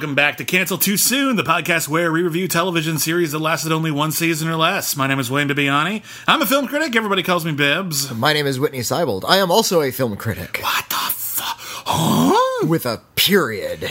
Welcome back to Cancel Too Soon, the podcast where we review television series that lasted only one season or less. My name is William Bibbiani. I'm a film critic. Everybody calls me Bibbs. My name is Witney Seibold. I am also a film critic. What the fuck? Huh? With a period.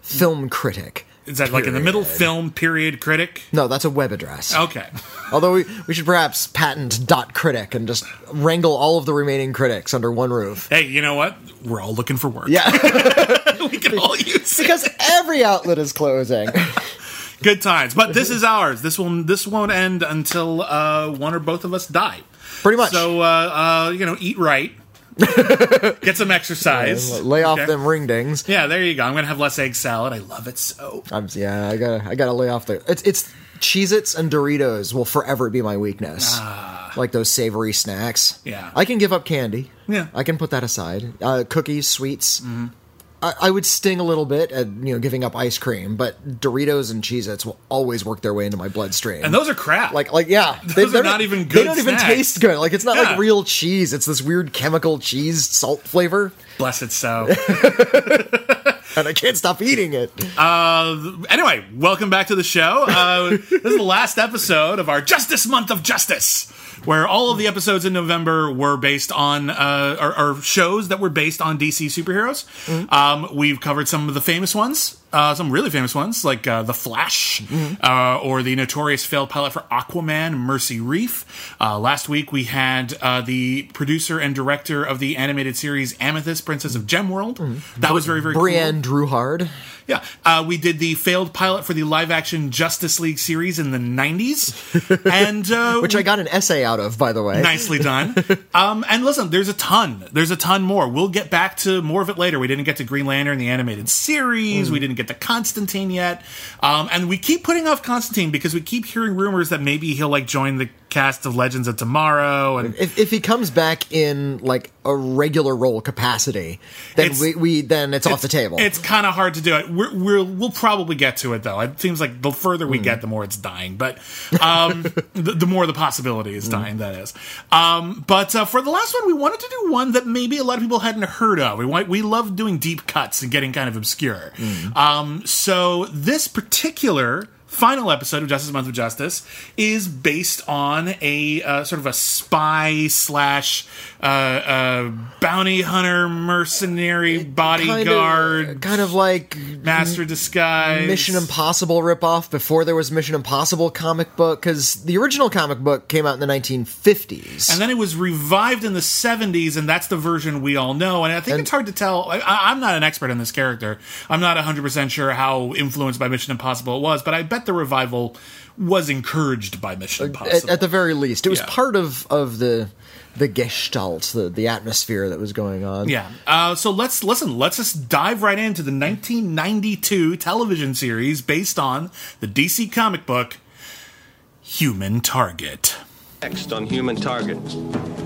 Film critic. Is that like in the middle? Film period critic? No, that's a web address. Okay. Although we, we should perhaps patent dot critic and just wrangle all of the remaining critics under one roof. Hey, you know what? We're all looking for work. Yeah, we can all use it. because every outlet is closing. Good times. But this is ours. This will this won't end until uh, one or both of us die. Pretty much. So uh, uh, you know, eat right. Get some exercise. Lay off Okay? them ring dings. Yeah, there you go. I'm gonna have less egg salad. I love it so. I'm, yeah, I gotta I gotta lay off the. It's it's Cheez-Its and Doritos will forever be my weakness. Like those savory snacks. Ah. Yeah. I can give up candy. Yeah. Mm-hmm. I can put that aside. Uh, cookies, sweets. I, I would sting a little bit at you know giving up ice cream, but Doritos and Cheez-Its will always work their way into my bloodstream. And those are crap. like like yeah, Those are not even good. They don't even taste good. Like it's not Yeah. like real cheese. It's this weird chemical cheese salt flavor, bless it so. and I can't stop eating it. Uh, anyway, welcome back to the show. Uh, this is the last episode of our Justice Month of Justice, where all of the episodes in November were based on uh, are shows that were based on DC superheroes. Um, we've covered some of the famous ones. Uh, some really famous ones like uh, The Flash uh, or the notorious failed pilot for Aquaman, Mercy Reef. Uh, last week we had uh, the producer and director of the animated series Amethyst, Princess of Gemworld. That was very, very cool. Brienne Druhard. Yeah, uh, we did the failed pilot for the live action Justice League series in the 90s. and, uh, which I got an essay out of, by the way. nicely done. Um, and listen, there's a ton. There's a ton more. We'll get back to more of it later. We didn't get to Green Lantern, the animated series. We didn't get to Constantine yet. Um, and we keep putting off Constantine because we keep hearing rumors that maybe he'll like join the cast of Legends of Tomorrow. And If, if he comes back in like a regular role capacity, then It's- we, we then it's, off the table. It's kind of hard to do it. We're, we're, we'll probably get to it though. It seems like the further we get, the more it's dying. But um, the, the more the possibility is dying. That is. Um, but uh, for the last one, we wanted to do one that maybe a lot of people hadn't heard of. We want, we love doing deep cuts and getting kind of obscure. Um, so this particular. Final episode of Justice Month of Justice is based on a uh, sort of a spy slash uh, uh, bounty hunter, mercenary, bodyguard, kind of, kind of like master disguise. Mission Impossible ripoff before there was Mission Impossible comic book because the original comic book came out in the 1950s. And then it was revived in the 70s, and that's the version we all know. And I think And- it's hard to tell. I, I'm not an expert on this character. I'm not 100% sure how influenced by Mission Impossible it was, but I bet the revival was encouraged by Mission at, Impossible. at the very least, it was Yeah. part of of the the gestalt, the the atmosphere that was going on. yeah. Uh, so let's listen. Let's just dive right into the 1992 television series based on the DC comic book Human Target. Next on Human Target.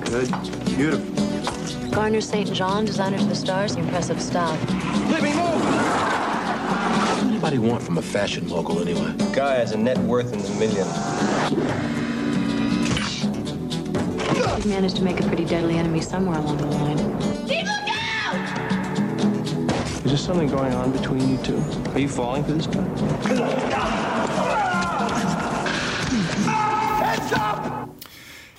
Good. Beautiful. Garner St. John, designer to the stars, impressive style. Living move! What does anybody want from a fashion mogul anyway? Guy has a net worth in the millions. You've managed to make a pretty deadly enemy somewhere along the line. Is there something going on between you two? Are you falling for this guy? Heads up!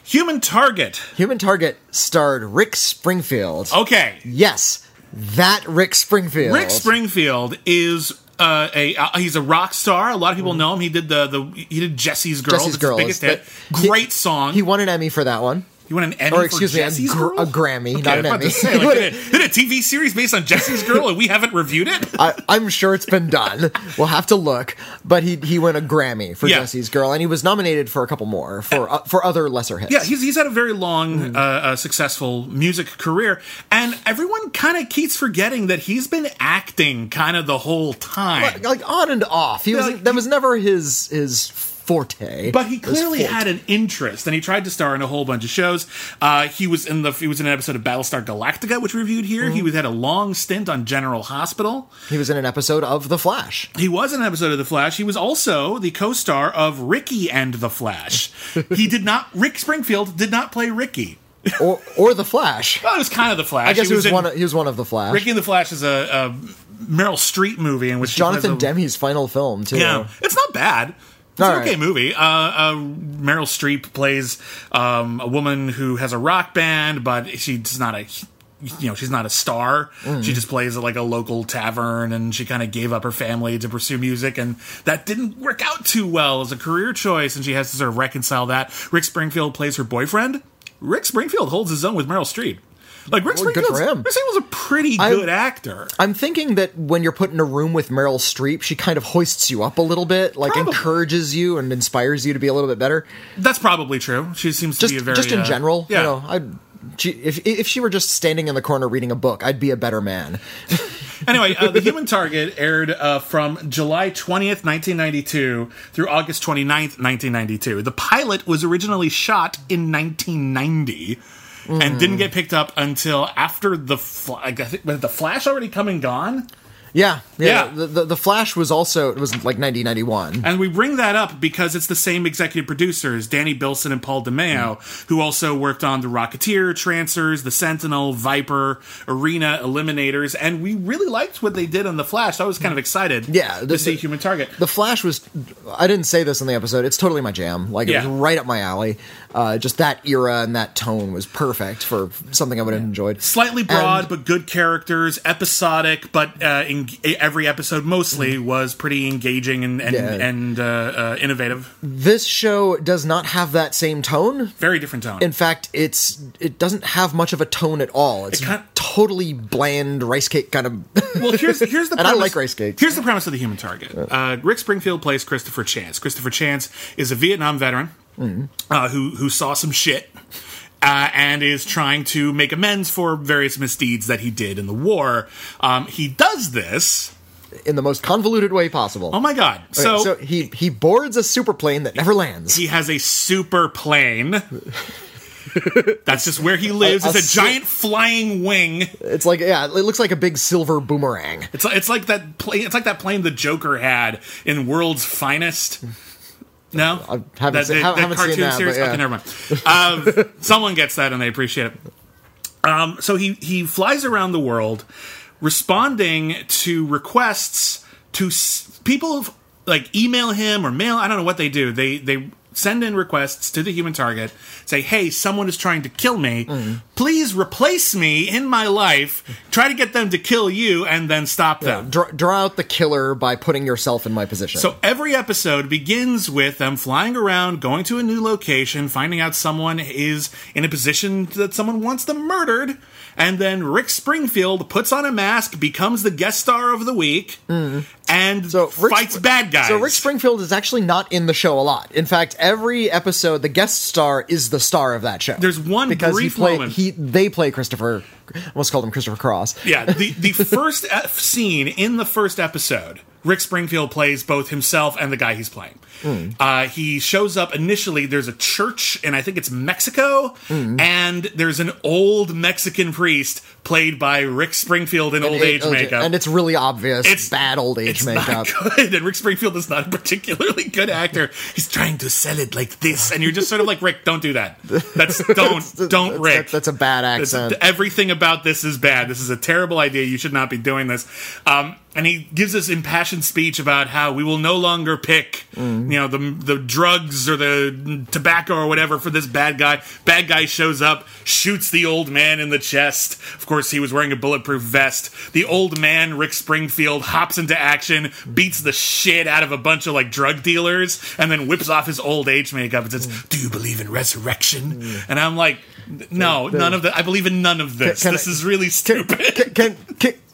Human Target. Human Target starred Rick Springfield. Okay. Yes, that Rick Springfield. Rick Springfield is uh, a uh, he's a rock star. A lot of people know him. He did the the he did Jessie's Girl. Jessie's That's his Girl biggest hit. Great song. He won an Emmy for that one. You want an Emmy or for excuse me, a, gr- Girl? a Grammy, Okay, not an Emmy. say, like, did, it, did a TV series based on Jessie's Girl and we haven't reviewed it? I, I'm sure it's been done. We'll have to look. But he he won a Grammy for Yeah. Jessie's Girl, and he was nominated for a couple more for uh, for other lesser hits. Yeah, he's, he's had a very long, Mm-hmm. uh, uh, successful music career, and everyone kind of keeps forgetting that he's been acting kind of the whole time. like, like on and off. He was like, that was never his his forte. But he clearly had an interest, and he tried to star in a whole bunch of shows. Uh, he was in the he was in an episode of Battlestar Galactica, which we reviewed here. Mm-hmm. He was, had a long stint on General Hospital. He was in an episode of The Flash. He was in an episode of The Flash. He was also the co-star of Ricki and The Flash. he did not. Rick Springfield did not play Ricki. or or the Flash. Well, it was kind of The Flash. I guess he was, in- one. Of, he was one of the Flash. Ricki and the Flash is a, a Meryl Streep movie in which Jonathan a- Demme's final film too. Yeah, it's not bad. It's All an okay right. movie. Uh, uh, Meryl Streep plays um, a woman who has a rock band, but she's not a. You know, she's not a star. Mm. She just plays at like a local tavern, and she kind of gave up her family to pursue music, and that didn't work out too well as a career choice. And she has to sort of reconcile that. Rick Springfield plays her boyfriend. Rick Springfield holds his own with Meryl Streep. Like Rick Well, good Springfield, for him. Rick Springfield's a pretty I- good actor. I'm thinking that when you're put in a room with Meryl Streep, she kind of hoists you up a little bit, like Probably. encourages you and inspires you to be a little bit better. That's probably true. She seems to be a very just in uh, general, Yeah. you know, I. She, if if she were just standing in the corner reading a book, I'd be a better man. Anyway, uh, The Human Target aired uh, from July 20th, 1992 through August 29th, 1992. The pilot was originally shot in 1990 and didn't get picked up until after the Fla- I think the Flash already come and gone. Yeah, yeah. Yeah. The, the the Flash was also it was like 1991. And we bring that up because it's the same executive producers, Danny Bilson and Paul DeMeo, who also worked on The Rocketeer, Trancers, The Sentinel, Viper, Arena, Eliminators, and we really liked what they did on The Flash. I was kind of excited Yeah, to the- see the- Human Target. The Flash was. I didn't say this in the episode. It's totally my jam. Like it was right up my alley. Uh, just that era and that tone was perfect for something I would have enjoyed. Slightly broad, And- but good characters. Episodic, but uh, every episode mostly was pretty engaging and and, Mm-hmm. Yeah. and uh, uh, innovative. This show does not have that same tone. Very different tone. In fact, it's it doesn't have much of a tone at all. It's It kind- totally bland rice cake kind of. well, here's here's the And I premise- like rice cakes. Here's the premise of the Human Target. Uh, Rick Springfield plays Christopher Chance. Christopher Chance is a Vietnam veteran Mm-hmm. uh, who who saw some shit. Uh, and is trying to make amends for various misdeeds that he did in the war. Um, he does this. in the most convoluted way possible. Oh my god! Okay, So, so he he boards a super plane that never lands. he has a super plane. That's just where he lives. A- a it's a si- giant flying wing. It's like yeah, it looks like a big silver boomerang. It's like, it's like that plane. It's like that plane the Joker had in World's Finest. No, I haven't seen- haven't seen that, but yeah. Okay, never mind. Um, someone gets that and they appreciate it. Um, so he he flies around the world, responding to requests to s- people like email him or mail. I don't know what they do. They they send in requests to the human target. Say, hey, someone is trying to kill me. Mm. Please replace me in my life. Try to get them to kill you and then stop them. Draw, draw out the killer by putting yourself in my position. So every episode begins with them flying around, going to a new location, finding out someone is in a position that someone wants them murdered, and then Rick Springfield puts on a mask, becomes the guest star of the week, and Mm-hmm. So Rick fights Spr- bad guys. So Rick Springfield is actually not in the show a lot. In fact, every episode, the guest star is the star of that show. There's one because brief he play, moment. He they play Christopher. I almost called him Christopher Cross. yeah, the the first scene in the first episode, Rick Springfield plays both himself and the guy he's playing. Hmm. Uh, he shows up initially. There's a church, and I think it's Mexico, Hmm. and there's an old Mexican priest played by Rick Springfield in old age It- makeup. and it's really obvious. It's- bad old age it's makeup. not good, and Rick Springfield is not a particularly good actor. He's trying to sell it like this, and you're just sort of like, Rick, don't do that. That's don't don't That's- Rick. That's a bad accent. everything about this is bad. This is a terrible idea. You should not be doing this. Um, and he gives this impassioned speech about how we will no longer pick mm-hmm. you know the the drugs or the tobacco or whatever for this bad guy. Bad guy shows up, shoots the old man in the chest. Of course, he was wearing a bulletproof vest. The old man, Rick Springfield, hops into action, beats the shit out of a bunch of like drug dealers, and then whips off his old age makeup and says, "Do you believe in resurrection?" Mm. And I'm like, "No, none of that. I believe in none of this. Can this I- is really stupid." Can,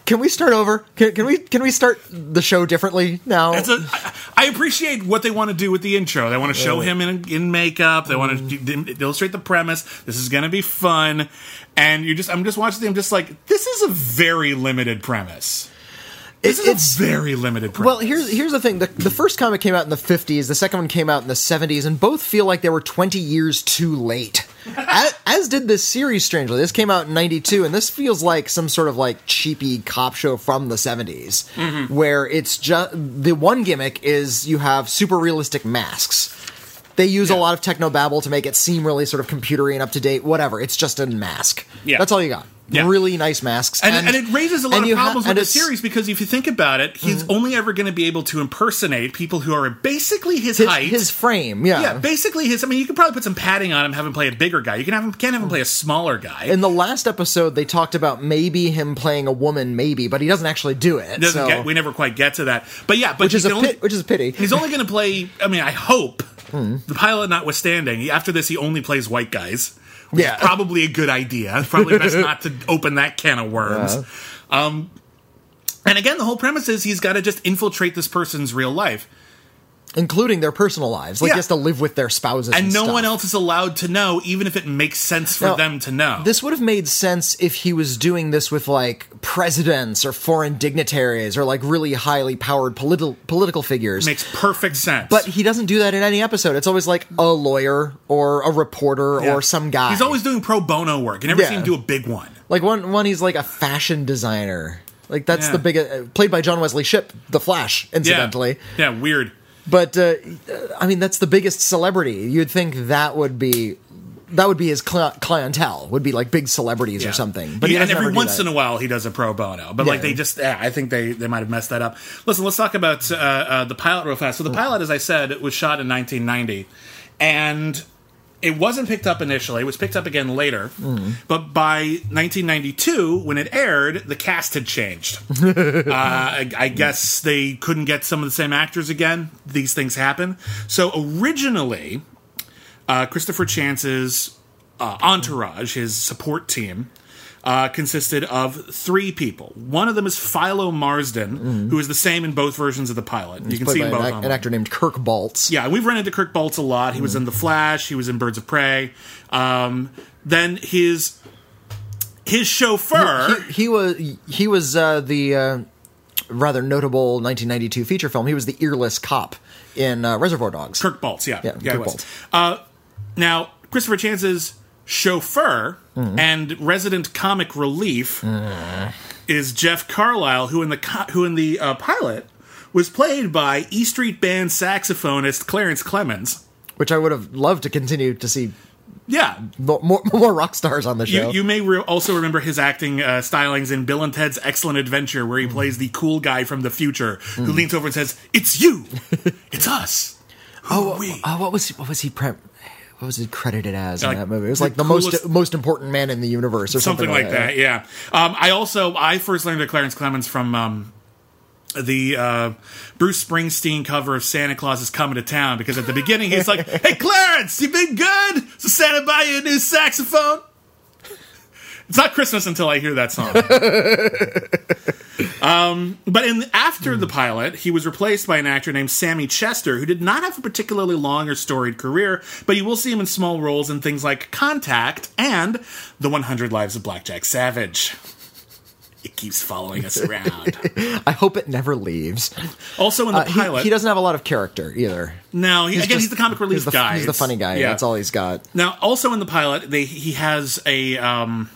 can, we start over? Can, can we can we start the show differently now? It's a, I, I appreciate what they want to do with the intro. They want to show him in, in makeup. They want to mm-hmm. d- illustrate the premise. This is going to be fun, and you just I'm just watching them. Just like this is a very limited premise. This It- it's- very limited premise. Well, here's here's the thing. The, the first comic came out in the 50s, the second one came out in the 70s, and both feel like they were 20 years too late. as, as did this series, strangely. This came out in 92, and this feels like some sort of like cheapy cop show from the 70s, Mm-hmm. where it's just the one gimmick is you have super realistic masks. They use a lot of technobabble to make it seem really sort of computery and up to date. Whatever, it's just a mask. Yeah. that's all you got. Yeah. Really nice masks, and, and, it raises a lot of you ha- problems with the Mm-hmm. series because if you think about it, he's only ever going to be able to impersonate people who are basically his, His, height. his frame, yeah. yeah, basically his. I mean, you could probably put some padding on him, have him play a bigger guy. You can have him, can't have him play a smaller guy. in the last episode they talked about maybe him playing a woman maybe but he doesn't actually do it doesn't so- get, we never quite get to that. But yeah, but which is a only, pit, which is a pity He's only going to play. I mean, I hope Hmm. the pilot notwithstanding. After this, he only plays white guys. Which Yeah. is probably a good idea. Probably best not to open that can of worms. Um, and again, the whole premise is he's got to just infiltrate this person's real life, including their personal lives like Yeah. he has to live with their spouses and, and no stuff. one else is allowed to know, even if it makes sense for Now, them to know. this would have made sense if he was doing this with like presidents or foreign dignitaries or like really highly powered political political figures makes perfect sense. but he doesn't do that in any episode it's always like a lawyer or a reporter Yeah. or some guy He's always doing pro bono work. You never Yeah. see him do a big one. like one one he's like a fashion designer like that's the big uh, played by John Wesley Shipp the Flash incidentally yeah weird. But uh, I mean, that's the biggest celebrity. You'd think that would be that would be his cli- clientele. Would be like big celebrities or something. But he and every once in a while he does a pro bono, but like they just, yeah, I think they they might have messed that up. Listen, let's talk about uh, uh, the pilot real fast. So the pilot, as I said, was shot in 1990, and it wasn't picked up initially. It was picked up again later, Mm. but by 1992, when it aired, the cast had changed. uh, I, I guess they couldn't get some of the same actors again. These things happen. So originally, uh, Christopher Chance's uh, entourage, his support team, uh, consisted of three people. One of them is Philo Marsden, who is the same in both versions of the pilot. you can. See an, both. ac- an actor named Kirk Baltz. Yeah, we've run into Kirk Baltz a lot. He Mm. was in The Flash. He was in Birds of Prey. Um, then his his chauffeur. He, he was he was uh, the uh, rather notable 1992 feature film. He was the earless cop in uh, Reservoir Dogs. Kirk Baltz, yeah, Yeah, he Kirk. Baltz. Uh, now, Christopher Chance's chauffeur Mm-hmm. and resident comic relief is Jeff Carlisle, who in the co- who in the uh, pilot was played by E Street Band saxophonist Clarence Clemons. which I would have loved to continue to see Yeah. mo- more, more rock stars on the show. You, you may re- also remember his acting uh, stylings in Bill and Ted's Excellent Adventure, where he Mm. plays the cool guy from the future who leans over and says, "It's you, it's us." Who we? oh, what was what was he pre- what was he credited as Like, in that movie? It was like the coolest- most most important man in the universe or something, something like that. Yeah. Um, I also I first learned of Clarence Clemons from um, the uh, Bruce Springsteen cover of Santa Claus is Coming to Town because at the beginning he's like, "Hey Clarence, you've been good? So Santa buy you a new saxophone." It's not Christmas until I hear that song. um, but in after the pilot, he was replaced by an actor named Sami Chester, who did not have a particularly long or storied career, but you will see him in small roles in things like Contact and The 100 Lives of Blackjack Savage. It keeps following us around. I hope it never leaves. Also in the Uh, pilot, he, doesn't have a lot of character either. no, he, again, just- he's the comic relief he's the, guy. He's the funny guy. yeah. That's all he's got. Now, also in the pilot, they he has a um,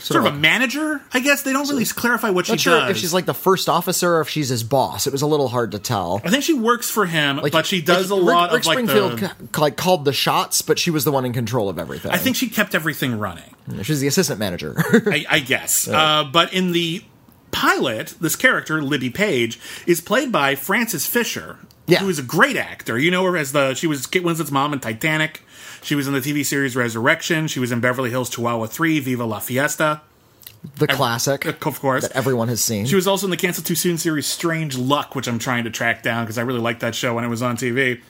sort, of, a manager. I guess they don't really clarify what she Not sure does. if she's like the first officer or if she's his boss. It was a little hard to tell. I think she works for him, Like, but she does like, a Rick- lot Rick of like Springfield the. ca- like called the shots, but she was the one in control of everything. I think she kept everything running. she's the assistant manager. I, I guess. Uh, but in the pilot, this character Libby Page is played by Frances Fisher, Yeah. who is a great actor. You know her as the she was Kate Winslet's mom in Titanic. She was in the TV series Resurrection. She was in Beverly Hills Chihuahua 3, Viva La Fiesta. The classic Of course. that everyone has seen. She was also in the Cancel Too Soon series Strange Luck, which I'm trying to track down because I really liked that show when it was on TV.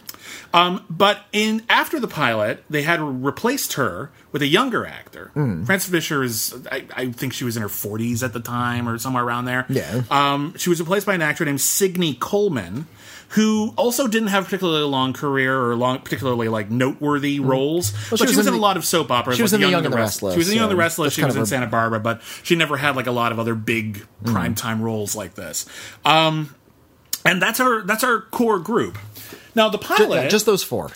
Um, but in after the pilot, they had replaced her with a younger actor. Hmm. Frances Fisher is, I, I think she was in her 40s at the time or somewhere around there. Yeah. Um, she was replaced by an actor named Signe Coleman, who also didn't have a particularly long career or long, particularly like noteworthy roles. but Hmm. she she was was in in a lot of soap operas. she was like in The Young Young and the Rest- Restless, She was in Young and the Restless. She was in Santa Barbara, but she never had like a lot of other big Hmm. primetime roles like this. Um, and that's our that's our core group. Now the pilot, Yeah, just those four.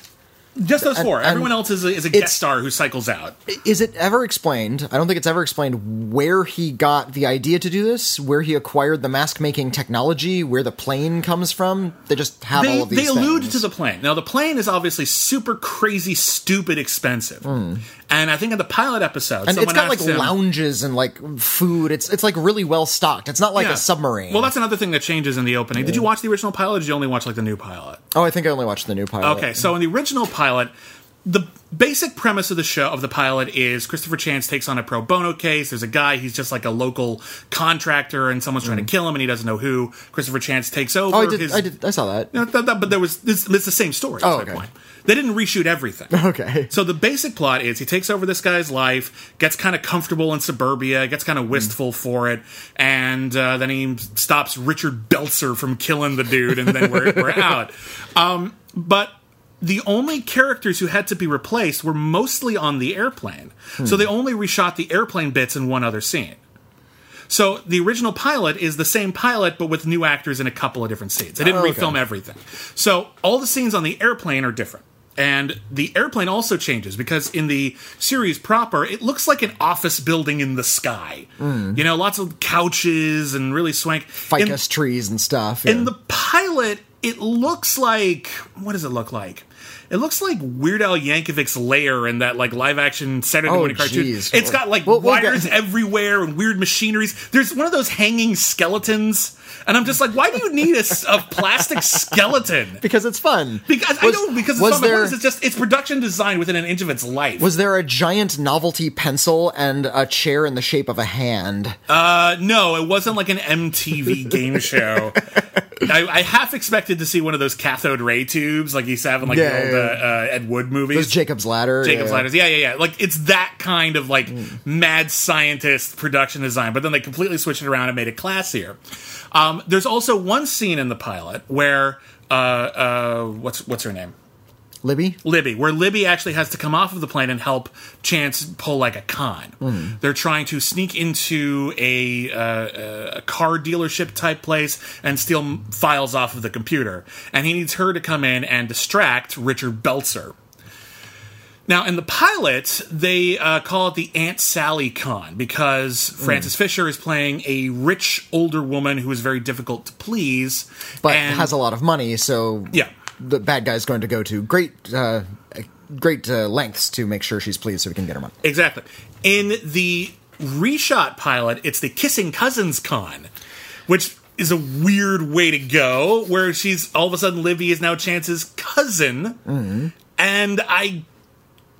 Just those four. and Everyone else is a, is a guest star who cycles out. Is it ever explained? I don't think it's ever explained where he got the idea to do this, where he acquired the mask making technology, where the plane comes from. They just have They, all of these they allude things. to the plane. Now the plane is obviously super crazy, stupid, expensive. Hmm. And I think in the pilot episode, and it's got like him- lounges and like food. It's it's like really well stocked. It's not like Yeah. a submarine. Well, that's another thing that changes in the opening. Did you watch the original pilot? or Did you only watch like the new pilot? oh, I think I only watched the new pilot. Okay, so in the original pilot, the basic premise of the show of the pilot is Christopher Chance takes on a pro bono case. There's a guy, he's just like a local contractor, and someone's trying to kill him, and he doesn't know who. Christopher Chance takes over. Mm. Oh, I did. his, I did. I saw that. No, th- th- but there was this, it's the same story. Oh, okay. point. They didn't reshoot everything. Okay. So the basic plot is he takes over this guy's life, gets kind of comfortable in suburbia, gets kind of wistful for it, and uh, then he stops Richard Belzer from killing the dude, and then we're, we're out. Um, but the only characters who had to be replaced were mostly on the airplane. So they only reshot the airplane bits in one other scene. So the original pilot is the same pilot, but with new actors in a couple of different scenes. They didn't Oh, okay. refilm everything. So all the scenes on the airplane are different. And the airplane also changes because in the series proper, it looks like an office building in the sky. Hmm. You know, lots of couches and really swank. In- Ficus trees and stuff. in the pilot, it looks like what does it look like? It looks like Weird Al Yankovic's lair in that like live action Saturday Oh, morning cartoon. jeez. It's got like We'll- we'll wires get- everywhere and weird machineries. There's one of those hanging skeletons, and I'm just like, why do you need a plastic skeleton? because it's fun. Because I Was- don't because it's my there- point, It's just it's production design within an inch of its life. Was there a giant novelty pencil and a chair in the shape of a hand? Uh, no, it wasn't like an MTV game show. I, I half expected to see one of those cathode ray tubes, like you used to have in like Yeah, the old yeah, uh, uh, Ed Wood movies. Those Jacob's Ladder. Jacob's yeah. Ladders. Yeah, yeah, yeah. Like it's that kind of like Hmm. mad scientist production design, but then they completely switched it around and made it classier. Um, there's also one scene in the pilot where uh, uh, what's what's her name? Libby? Libby, where Libby actually has to come off of the plane and help Chance pull like a con. Hmm. They're trying to sneak into a, uh, a car dealership type place and steal files off of the computer. And he needs her to come in and distract Richard Belzer. Now, in the pilot, they uh, call it the Aunt Sally Con because Hmm. Frances Fisher is playing a rich older woman who is very difficult to please, But and has a lot of money, so yeah. The bad guy's going to go to great uh, great uh, lengths to make sure she's pleased so we can get her money. Exactly. In the reshot pilot, it's the Kissing Cousins Con, which is a weird way to go, where she's all of a sudden Libby is now Chance's cousin, and I.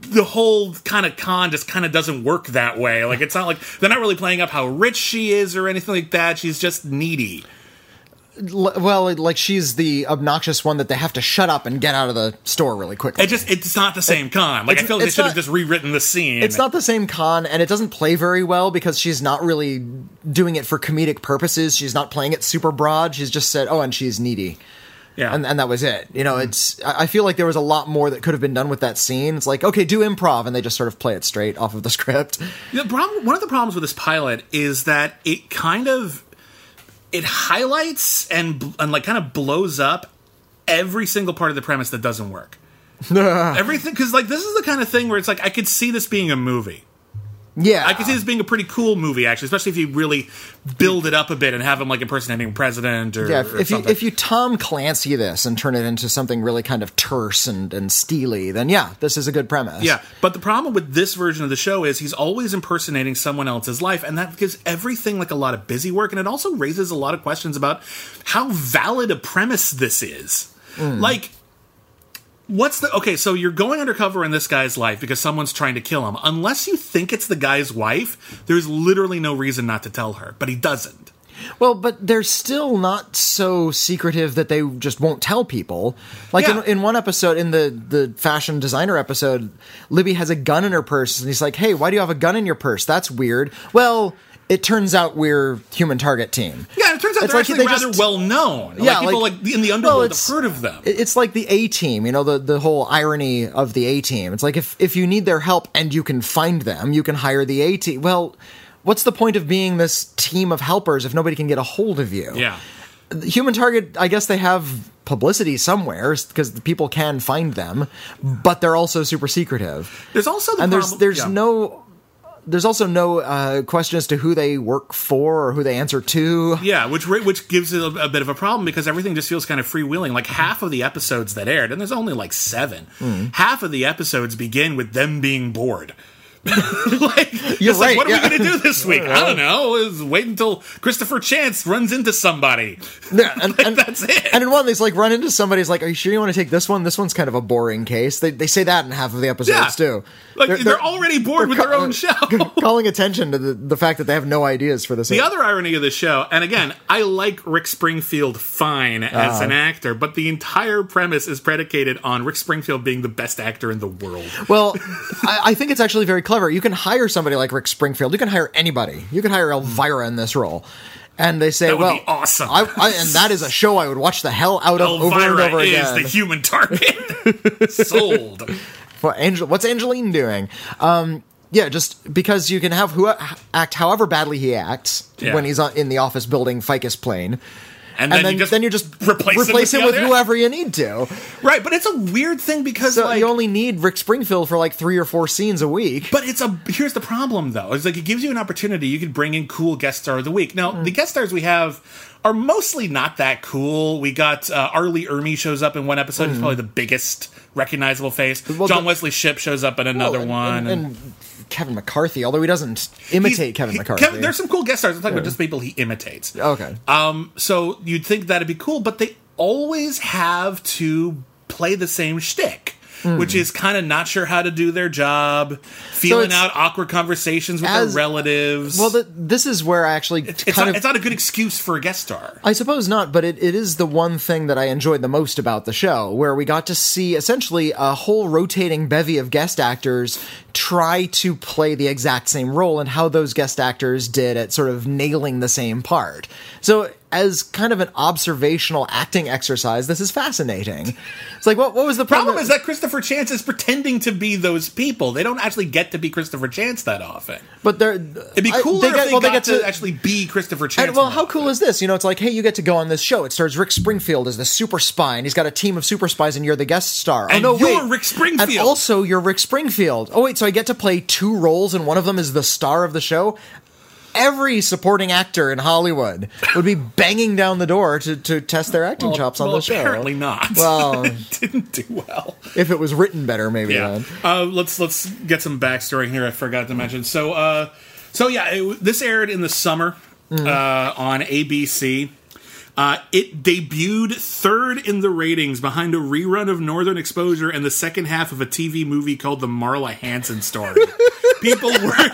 The whole kind of con just kind of doesn't work that way. Like it's not like they're not really playing up how rich she is or anything like that. She's just needy. Well, like she's the obnoxious one that they have to shut up and get out of the store really quickly. It just it's not the same con. Like I feel like they should have just rewritten the scene. it's not the same con, and it doesn't play very well because she's not really doing it for comedic purposes. She's not playing it super broad. She's just said, "Oh, and she's needy," yeah. and and that was it. You know, it's. I I feel like there was a lot more that could have been done with that scene. It's like, okay, do improv, and they just sort of play it straight off of the script. The problem, one of the problems with this pilot is that it kind of it highlights and and like kind of blows up every single part of the premise that doesn't work. Everything because like this is the kind of thing where it's like I could see this being a movie. Yeah, I can see this being a pretty cool movie actually, especially if you really build it up a bit and have him like impersonating a president or, Yeah, or if, if you if you Tom Clancy this and turn it into something really kind of terse and, and steely, then yeah, this is a good premise. Yeah, but the problem with this version of the show is he's always impersonating someone else's life, and that gives everything like a lot of busy work, and it also raises a lot of questions about how valid a premise this is. Hmm. Like, what's the okay? So you're going undercover in this guy's life because someone's trying to kill him. Unless you think it's the guy's wife, there's literally no reason not to tell her. But he doesn't. Well, but they're still not so secretive that they just won't tell people. Like Yeah. in, in one episode, in the the fashion designer episode, Libby has a gun in her purse, and he's like, "Hey, why do you have a gun in your purse? That's weird." Well, it turns out we're human target team. Yeah, it turns out It's they're like actually they rather just- well known. Yeah, like people like- like, in the underworld well, have it's- heard of them. It's like the A team, you know, the the whole irony of the A team. It's like if if you need their help and you can find them, you can hire the A team. Well, what's the point of being this team of helpers if nobody can get a hold of you? yeah. Human Target, I guess they have publicity somewhere because people can find them, but they're also super secretive. There's also the and there's there's yeah. no there's also no uh, question as to who they work for or who they answer to. Yeah, which which gives it a, a bit of a problem because everything just feels kind of freewheeling. Like half of the episodes that aired, and there's only like seven. Hmm. Half of the episodes begin with them being bored. like, You're it's like, what are yeah. we going to do this week? I don't know. Is wait until Christopher Chance runs into somebody. Yeah, and, and That's it. And in one, they like run into somebody's like, "Are you sure you want to take this one? This one's kind of a boring case." They they say that in half of the episodes yeah, too. Like they're, already bored with they're their ca- own show. calling attention to the, the fact that they have no ideas for this. The other irony of the show, and again, I like Rick Springfield fine as Uh-huh. an actor, but the entire premise is predicated on Rick Springfield being the best actor in the world. Well, I, I think it's actually very clever. You can hire somebody like Rick Springfield. You can hire anybody. You can hire Elvira in this role. And they say, That would well, be awesome. I, I, and that is a show I would watch the hell out of over and Elvira over is the human target. Sold. What Angel, what's Angeline doing? Um, yeah, just because you can have who act however badly he acts Yeah. when he's in the office building Ficus Plane, And, and then, then you just then you just replace, him him with other- whoever you need to. Right, but it's a weird thing because So like you only need Rick Springfield for like three or four scenes a week. But it's a here's the problem though. It's like it gives you an opportunity. You could bring in cool guest star of the week. Now Mm. the guest stars we have are mostly not that cool. We got uh, R. Lee Ermey shows up in one episode. He's probably the biggest recognizable face. Mm. Well, John the- Wesley Shipp shows up in another and, one. and, and Kevin McCarthy, although he doesn't imitate He's- Kevin he- McCarthy. Kevin- there's some cool guest stars. I'm talking about just people he imitates. okay. Um, so you'd think that'd be cool, but they always have to play the same shtick. Hmm. Which is kind of not sure how to do their job, feeling it's- out awkward conversations with as- their relatives. well, th this is where I actually it's, kind not, of it's not a good excuse for a guest star. I suppose not, but it, it is the one thing that I enjoyed the most about the show, where we got to see essentially a whole rotating bevy of guest actors try to play the exact same role and how those guest actors did at sort of nailing the same part. So, as kind of an observational acting exercise, this is fascinating. It's like, what, what was the problem? Problem is that Christopher Chance is pretending to be those people. They don't actually get to be Christopher Chance that often. but they're It'd be I- cooler if they well, got to, actually be Christopher Chance. And, well, how cool is this? You know, it's like, hey, you get to go on this show. It stars Rick Springfield as the super spy, and he's got a team of super spies, and you're the guest star. Oh, and oh no, you're wait. Rick Springfield. and also you're Rick Springfield. Oh wait, so I get to play two roles, and one of them is the star of the show. Every supporting actor in Hollywood would be banging down the door to, to test their acting chops on well, the show. apparently not. Well- it didn't do well. If it was written better, maybe Yeah. Uh, let's let's get some backstory here. I forgot to mention. So, uh, so yeah, it, this aired in the summer uh, on ABC. Uh, it debuted third in the ratings behind a rerun of Northern Exposure and the second half of a TV movie called The Marla Hanson Story. people were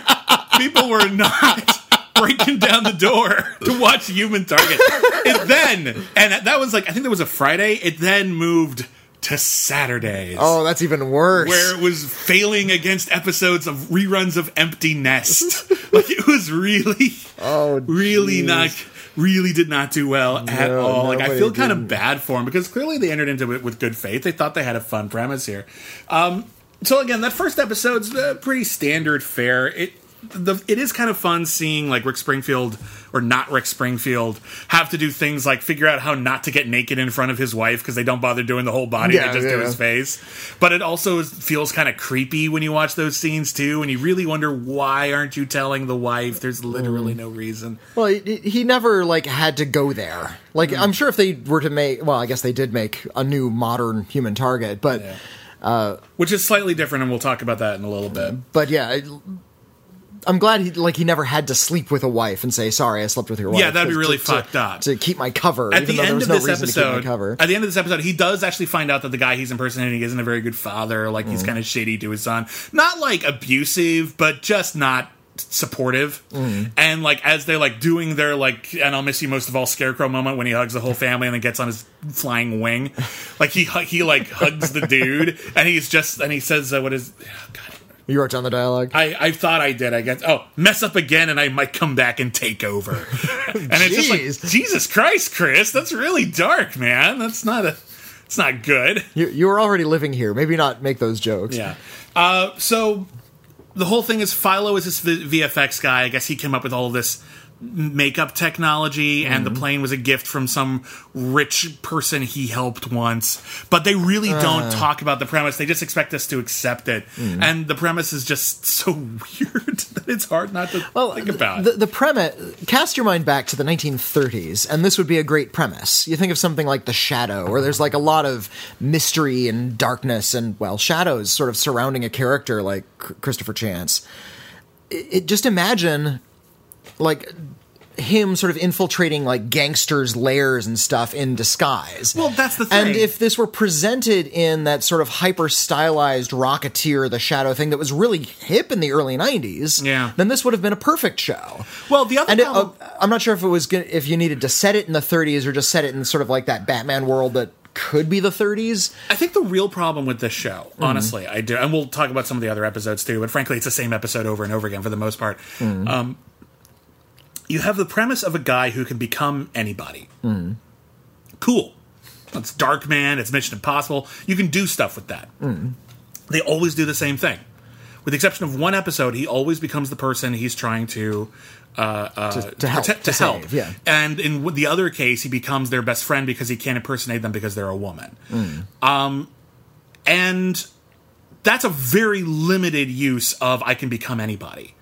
people were not breaking down the door to watch Human Target. It then, and that was like I think there was a Friday. It then moved to Saturdays Oh, that's even worse. where it was failing against episodes of reruns of Empty Nest. like it was really, oh, really not, really did not do well at No, all. Like I feel kind of didn't. bad for them because clearly they entered into it with good faith. They thought they had a fun premise here. Um, so again, that first episode's uh, pretty standard fare. It. The, it is kind of fun seeing like Rick Springfield or not Rick Springfield have to do things like figure out how not to get naked in front of his wife because they don't bother doing the whole body; Yeah, they just do yeah. his face. But it also feels kind of creepy when you watch those scenes too, and you really wonder why aren't you telling the wife? There's Mm. literally no reason. Well, he, never like had to go there. Like Hmm. I'm sure if they were to make, well, I guess they did make a new modern human target, but Which is slightly different, and we'll talk about that in a little bit. but yeah, I'm glad he like he never had to sleep with a wife and say sorry I slept with your wife. Yeah, that'd be really to- fucked up. to keep my cover. at even the end of no this reason to keep my episode, at the end of this episode, he does actually find out that the guy he's impersonating isn't a very good father. Like Mm. he's kind of shady to his son, not like abusive, but just not supportive. Mm. And like as they're like doing their like, and I'll miss you most of all, scarecrow moment when he hugs the whole family and then gets on his flying wing, like he he like hugs the dude and he's just and he says uh, what is. oh, God, You wrote down the dialogue. I, I thought I did. I guess. Oh, mess up again, and I might come back and take over. and it's just like Jesus Christ, Chris. That's really dark, man. That's not a. It's not good. You, you were already living here. Maybe not make those jokes. Yeah. Uh, so the whole thing is Philo is this V- VFX guy. I guess he came up with all of this makeup technology and the mm-hmm. plane was a gift from some rich person he helped once. But they really uh. don't talk about the premise. They just expect us to accept it. Mm-hmm. And the premise is just so weird that it's hard not to well, think about The, the premise, cast your mind back to the 1930s, and this would be a great premise. You think of something like The Shadow, where there's like a lot of mystery and darkness, and well, shadows sort of surrounding a character like Christopher Chance. It, it just imagine like him sort of infiltrating like gangsters' lairs and stuff in disguise. Well, that's the thing. And if this were presented in that sort of hyper stylized Rocketeer, the Shadow thing that was really hip in the early '90s, Yeah. then this would have been a perfect show. well the other And it, problem- uh, I'm not sure if it was gonna, if you needed to set it in the 30s or just set it in sort of like that Batman world that could be the 30s. I think the real problem with this show, Mm-hmm. honestly, I do, and we'll talk about some of the other episodes too. But frankly, it's the same episode over and over again for the most part. Mm-hmm. Um, you have the premise of a guy who can become anybody. Mm-hmm. Cool. It's Darkman. It's Mission Impossible. You can do stuff with that. Mm-hmm. They always do the same thing, with the exception of one episode. He always becomes the person he's trying to. Uh, uh, To- to help, protect- to help. save, yeah. And in the other case, he becomes their best friend because he can't impersonate them because they're a woman. Mm. Um, and that's a very limited use of I can become anybody.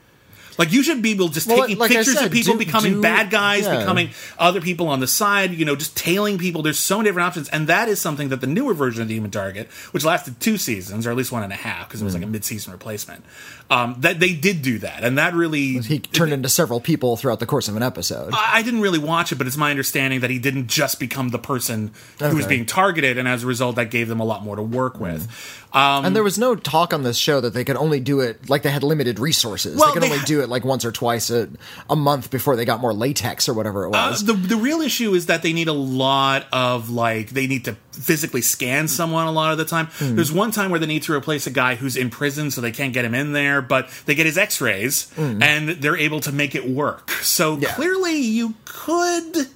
Like you should be able just Well, taking like pictures said, of people do- becoming do- bad guys, yeah. becoming other people on the side, you know, just tailing people. There's so many different options, and that is something that the newer version of the Human Target, which lasted two seasons or at least one and a half, because it was like a Mm. mid-season replacement, um, that they did do that, and that really He turned into several people throughout the course of an episode. I I didn't really watch it, but it's my understanding that he didn't just become the person who was Mm. being targeted, and as a result, that gave them a lot more to work with. Um, and there was no talk on this show that they could only do it like they had limited resources. Well, they could they only ha- do it like once or twice a, a month before they got more latex or whatever it Uh, was. the the real issue is that they need a lot of like they need to physically scan someone a lot of the time. Hmm. There's one time where they need to replace a guy who's in prison, so they can't get him in there, but they get his X-rays and they're able to make it work. So Hmm. Yeah. clearly, you could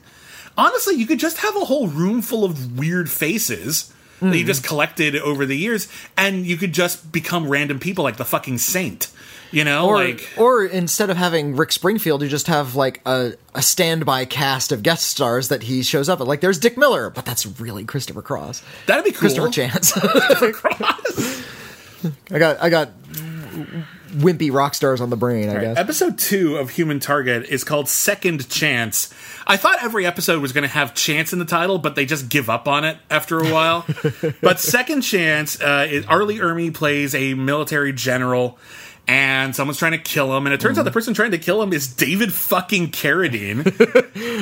honestly you could just have a whole room full of weird faces. That Hmm. you just collected over the years, and you could just become random people like the fucking saint, you know, or, like or instead of having Rick Springfield, you just have like a, a standby cast of guest stars that he shows up at. Like there's Dick Miller, but that's really Christopher Cross. that'd be cool. Christopher Chance. I got I got wimpy rock stars on the brain. I guess. Episode two of Human Target is called Second Chance. I thought every episode was going to have chance in the title, but they just give up on it after a while. but Second Chance, uh, is R. Lee Ermey plays a military general. And someone's trying to kill him, and it turns out the person trying to kill him is David fucking Carradine.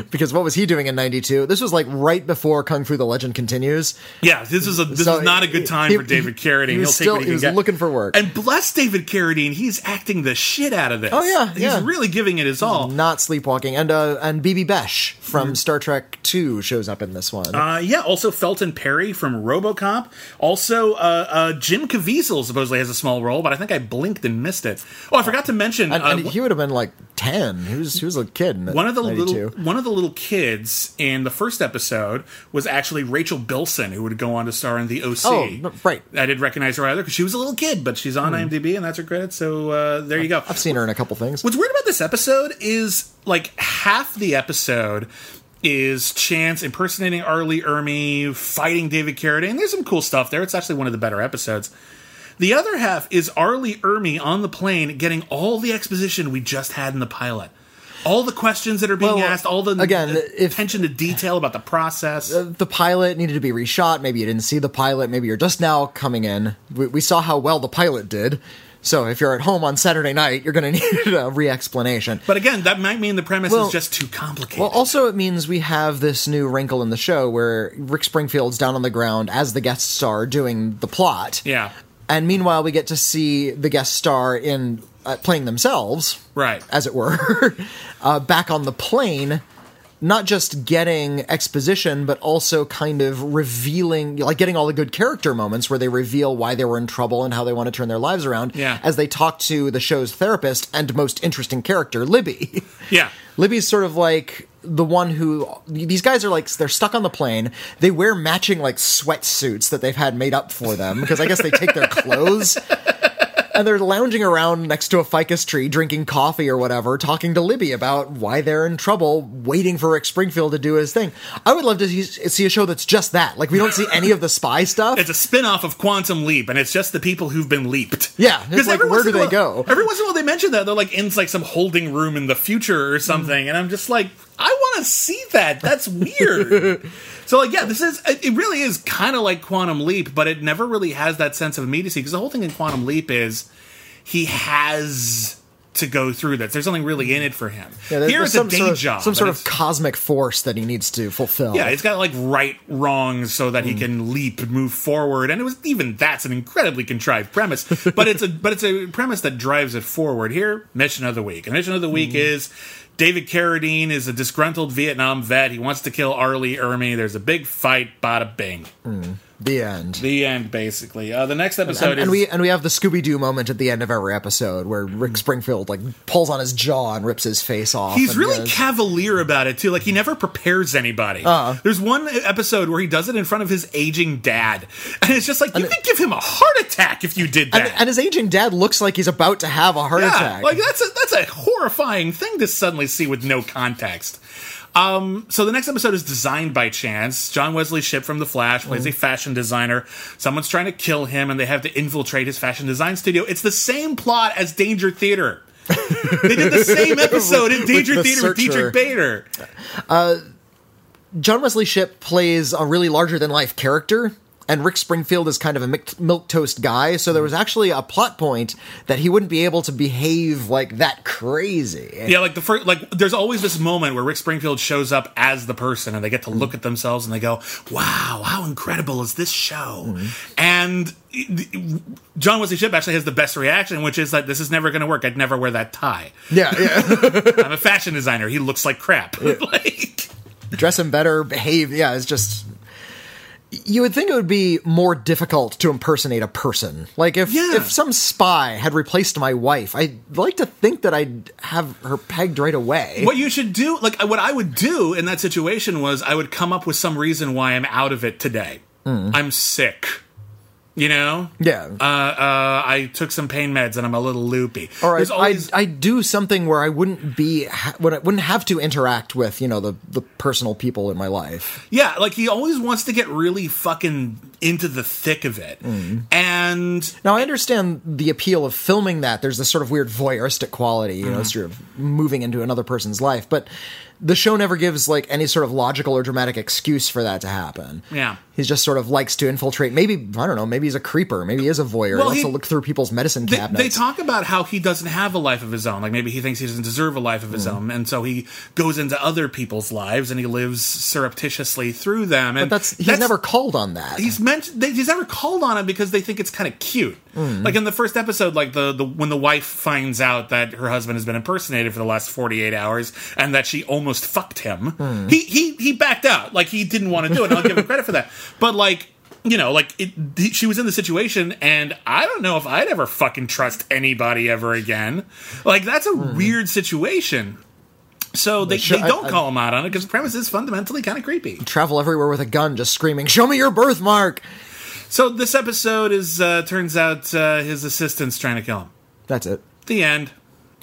because what was he doing in '92? This was like right before Kung Fu: The Legend Continues. yeah, this is a this So is not a good time he- for David Carradine. he was take still- what he, he was get. looking for work. And bless David Carradine, he's acting the shit out of this. Oh, yeah, he's yeah. really giving it his all. Not sleepwalking, and uh, and Bibi Besch from Star Trek Two shows up in this one. Mm-hmm. Uh, yeah, also Felton Perry from RoboCop. Also, uh, uh, Jim Caviezel supposedly has a small role, but I think I blinked and missed it. Oh, I forgot to mention and, uh, and he would have been like ten. He was he was a kid. One of the 92. little one of the little kids in the first episode was actually Rachel Bilson, who would go on to star in the OC. Oh, right. I didn't recognize her either because she was a little kid, but she's on IMDb and that's her credit. So uh, there you go. I've seen her in a couple things. What's weird about this episode is like half the episode is Chance impersonating R. Lee Ermey, fighting David Carradine. There's some cool stuff there. It's actually one of the better episodes. The other half is R. Lee Ermey on the plane getting all the exposition we just had in the pilot. All the questions that are being Well, asked, all the again, uh, if- attention to detail about the process. the pilot needed to be reshot. Maybe you didn't see the pilot. Maybe you're just now coming in. We, we saw how well the pilot did. So if you're at home on Saturday night, you're going to need a re-explanation. But again, that might mean the premise Well- is just too complicated. Well, also it means we have this new wrinkle in the show where Rick Springfield's down on the ground as the guest star doing the plot. yeah, And meanwhile, we get to see the guest star in uh, playing themselves, right. as it were, uh, back on the plane. Not just getting exposition, but also kind of revealing, like getting all the good character moments where they reveal why they were in trouble and how they want to turn their lives around. Yeah. As they talk to the show's therapist and most interesting character, Libby. Yeah. Libby's sort of like the one who these guys are like they're stuck on the plane. They wear matching like sweatsuits that they've had made up for them because I guess they take their clothes. And they're lounging around next to a ficus tree, drinking coffee or whatever, talking to Libby about why they're in trouble, waiting for Rick Springfield to do his thing. I would love to see, a show that's just that. Like, we don't see any of the spy stuff. It's a spin-off of Quantum Leap, and it's just the people who've been leaped. Yeah, it's 'Cause like, every where do they while- go? Every once in a while, they mention that they're like in like some holding room in the future or something, and I'm just like, I want to see that. That's weird. so like, yeah, this is it. Really is kind of like Quantum Leap, but it never really has that sense of immediacy because the whole thing in Quantum Leap is he has to go through that. There's something really in it for him. Yeah, there- Here there's it's a some day sort of, job. some sort of cosmic force that he needs to fulfill. yeah, he's got like right wrongs so that he mm. can leap, move forward, and it was even that's an incredibly contrived premise. But it's a but it's a premise that drives it forward. Here, mission of the week. And mission of the week mm. is David Carradine is a disgruntled Vietnam vet. He wants to kill R. Lee Ermey. There's a big fight. Bada bing. Hmm. The end. The end, basically. Uh, the next episode and, is and we and we have the Scooby Doo moment at the end of every episode where Rick Springfield like pulls on his jaw and rips his face off. He's really goes- cavalier about it too. Like he never prepares anybody. Uh-uh. There's one episode where he does it in front of his aging dad, and it's just like you could give him a heart attack if you did that. and, and his aging dad looks like he's about to have a heart yeah, attack. like that's a that's a horrifying thing to suddenly see with no context. Um, so the next episode is designed by chance. John Wesley Shipp from The Flash plays a fashion designer. Someone's trying to kill him, and they have to infiltrate his fashion design studio. It's the same plot as Danger Theater. they did the same episode in With Danger the Theater with. Diedrich Bader. John Wesley Shipp plays a really larger than life character, and Rick Springfield is kind of a milk toast guy. So there was actually a plot point that he wouldn't be able to behave like that crazy. Yeah, like the first, like there's always this moment where Rick Springfield shows up as the person, and they get to look at themselves and they go, "Wow, how incredible is this show?" Mm-hmm. And John Wesley Shipp actually has the best reaction, which is that this is never going to work. I'd never wear that tie. Yeah, yeah. I'm a fashion designer. He looks like crap. like, dress him better, behave. Yeah, it's just. You would think it would be more difficult to impersonate a person. Like if Yeah. if some spy had replaced my wife, I'd like to think that I'd have her pegged right away. what you should do, like what I would do in that situation was I would come up with some reason why I'm out of it today. Hmm. I'm sick. You know? Yeah. Uh, uh, I took some pain meds and I'm a little loopy. Or I, always- I I do something where I wouldn't be ha- would I wouldn't have to interact with you know the the personal people in my life. Yeah, like he always wants to get really fucking into the thick of it. And Now I understand the appeal of filming that. There's this sort of weird voyeuristic quality, you know, sort of moving into another person's life, but the show never gives like any sort of logical or dramatic excuse for that to happen. Yeah. He just sort of likes to infiltrate. Maybe I don't know. Maybe he's a creeper. Maybe he is a voyeur. Well, he wants to look through people's medicine they, cabinets. they talk about how he doesn't have a life of his own. Like maybe he thinks he doesn't deserve a life of his Mm. own, and so he goes into other people's lives and he lives surreptitiously through them. And but that's he's never called on that. he's meant they, he's never called on it because they think it's kind of cute. Mm. Like in the first episode, like the, the when the wife finds out that her husband has been impersonated for the last forty eight hours and that she almost fucked him, Mm. he he he backed out. Like he didn't want to do it. And I'll give him credit for that. But like. You know, like it, she was in the situation, and I don't know if I'd ever fucking trust anybody ever again. Like that's a weird situation. So they, they don't I- call him out on it because the premise is fundamentally kind of creepy. travel everywhere with a gun, just screaming, "Show me your birthmark." So this episode is uh, turns out uh, his assistant's trying to kill him. That's it. The end.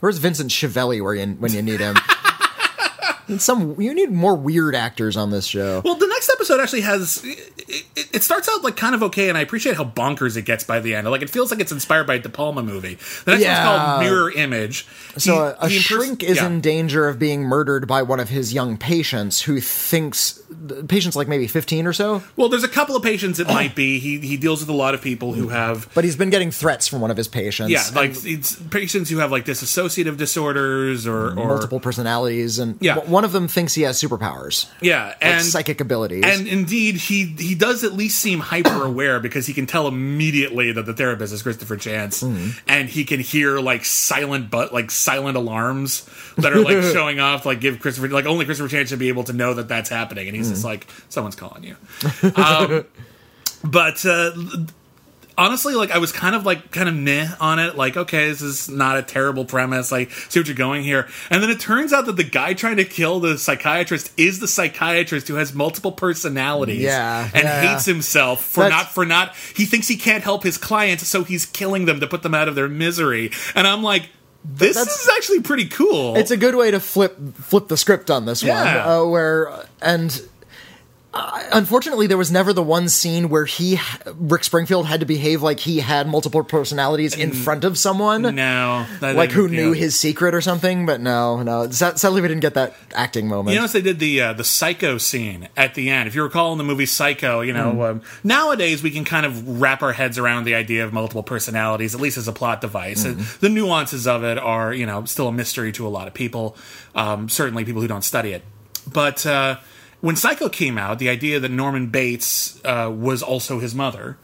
Where's Vincent Schiavelli where you, when you need him? Some you need more weird actors on this show. Well, the next episode actually has. It, it, it starts out like kind of okay, and I appreciate how bonkers it gets by the end. Like it feels like it's inspired by a De Palma movie. The next Yeah. one's called Mirror Image. So He- a, a he shrink is yeah. in danger of being murdered by one of his young patients who thinks patients like maybe 15 or so, Well, there's a couple of patients it might be. He he deals with a lot of people who have. but he's been getting threats from one of his patients. Yeah, like it's patients who have like dissociative disorders or, or multiple personalities and Yeah. one of them thinks he has superpowers. yeah, Like and psychic abilities. And indeed, he he does at least seem hyper aware because he can tell immediately that the therapist is Christopher Chance, Hmm. and he can hear like silent but like silent alarms that are like showing off. Like give Christopher like only Christopher Chance should be able to know that that's happening, and he's Hmm. just like someone's calling you. Um, but uh, honestly, like I was kind of like kind of meh on it. Like, okay, this is not a terrible premise. Like, see what you're going here. And then it turns out that the guy trying to kill the psychiatrist is the psychiatrist who has multiple personalities. Yeah, and yeah. hates himself for That's- not for not. He thinks he can't help his clients, so he's killing them to put them out of their misery. And I'm like. This That's- is actually pretty cool. it's a good way to flip flip the script on this Yeah. one uh, where and uh, unfortunately there was never the one scene where he Rick Springfield had to behave like he had multiple personalities in front of someone no, like who knew yeah. his secret or something but no no sad- sadly we didn't get that acting moment You notice they did the uh, the Psycho scene at the end. If you recall in the movie Psycho, you know um, nowadays we can kind of wrap our heads around the idea of multiple personalities, at least as a plot device. And the nuances of it are, you know, still a mystery to a lot of people. Um, certainly, people who don't study it. But uh, when Psycho came out, the idea that Norman Bates uh, was also his mother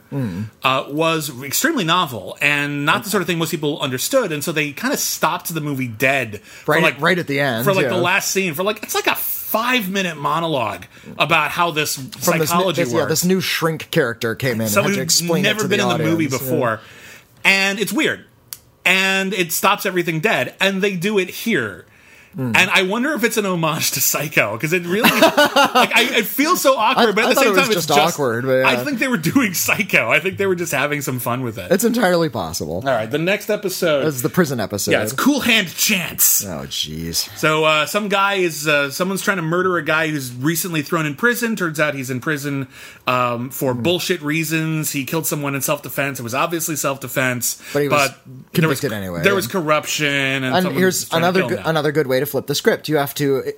uh, was extremely novel and not the sort of thing most people understood. And so they kind of stopped the movie dead, for Right- like right at the end, for like yeah. the last scene, for like it's like a five minute monologue about how this from this, new- psychology this, works. yeah, this new shrink character came in and Someone who's never been the in the movie audience, yeah. before, and it's weird, and it stops everything dead, and they do it here. Hmm. And I wonder if it's an homage to Psycho because it really, like, I, it feels so awkward. I- but at I the same it time, it's just just awkward, yeah. I think they were doing Psycho. I think they were just having some fun with it. it's entirely possible All right, the next episode. is the prison episode yeah, it's Cool Hand Chance. oh jeez So uh, some guy is uh, someone's trying to murder a guy who's recently thrown in prison. Turns out he's in prison um, for Hmm. bullshit reasons. He killed someone in self defense. It was obviously self defense, But he was there was anyway. There was corruption, and, and here's another good, another good way to flip the script. You have to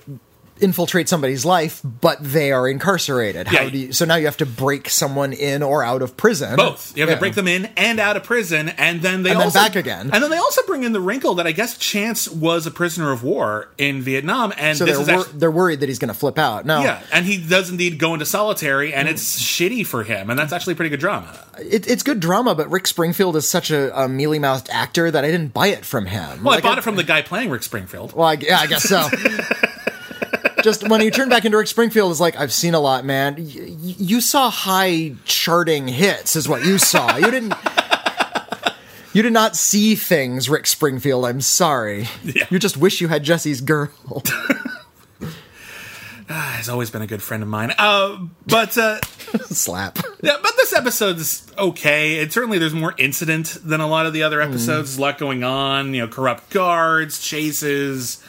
infiltrate somebody's life, but they are incarcerated. How Yeah. do you, so now you have to break someone in or out of prison. Both. You have Yeah. to break them in and out of prison, and then they And then also back again. And then they also bring in the wrinkle that I guess Chance was a prisoner of war in Vietnam, and So this they're is wor- actually. they're worried that he's going to flip out. No, Yeah, and he does indeed go into solitary, and mm. it's shitty for him, and that's actually pretty good drama. it, it's good drama, but Rick Springfield is such a, a mealy mouthed actor that I didn't buy it from him. Well, Like, I bought it from the guy playing Rick Springfield. Well, I, yeah, I guess so. Just when you turn back into Rick Springfield, it's like I've seen a lot, man. Y- y- you saw high charting hits, is what you saw. You didn't. You did not see things, Rick Springfield. I'm sorry. Yeah. You just wish you had Jessie's girl. He's always been a good friend of mine. Uh, but uh, Slap. yeah, but this episode's okay. It certainly there's more incident than a lot of the other episodes. There's a lot going on. You know, corrupt guards, chases.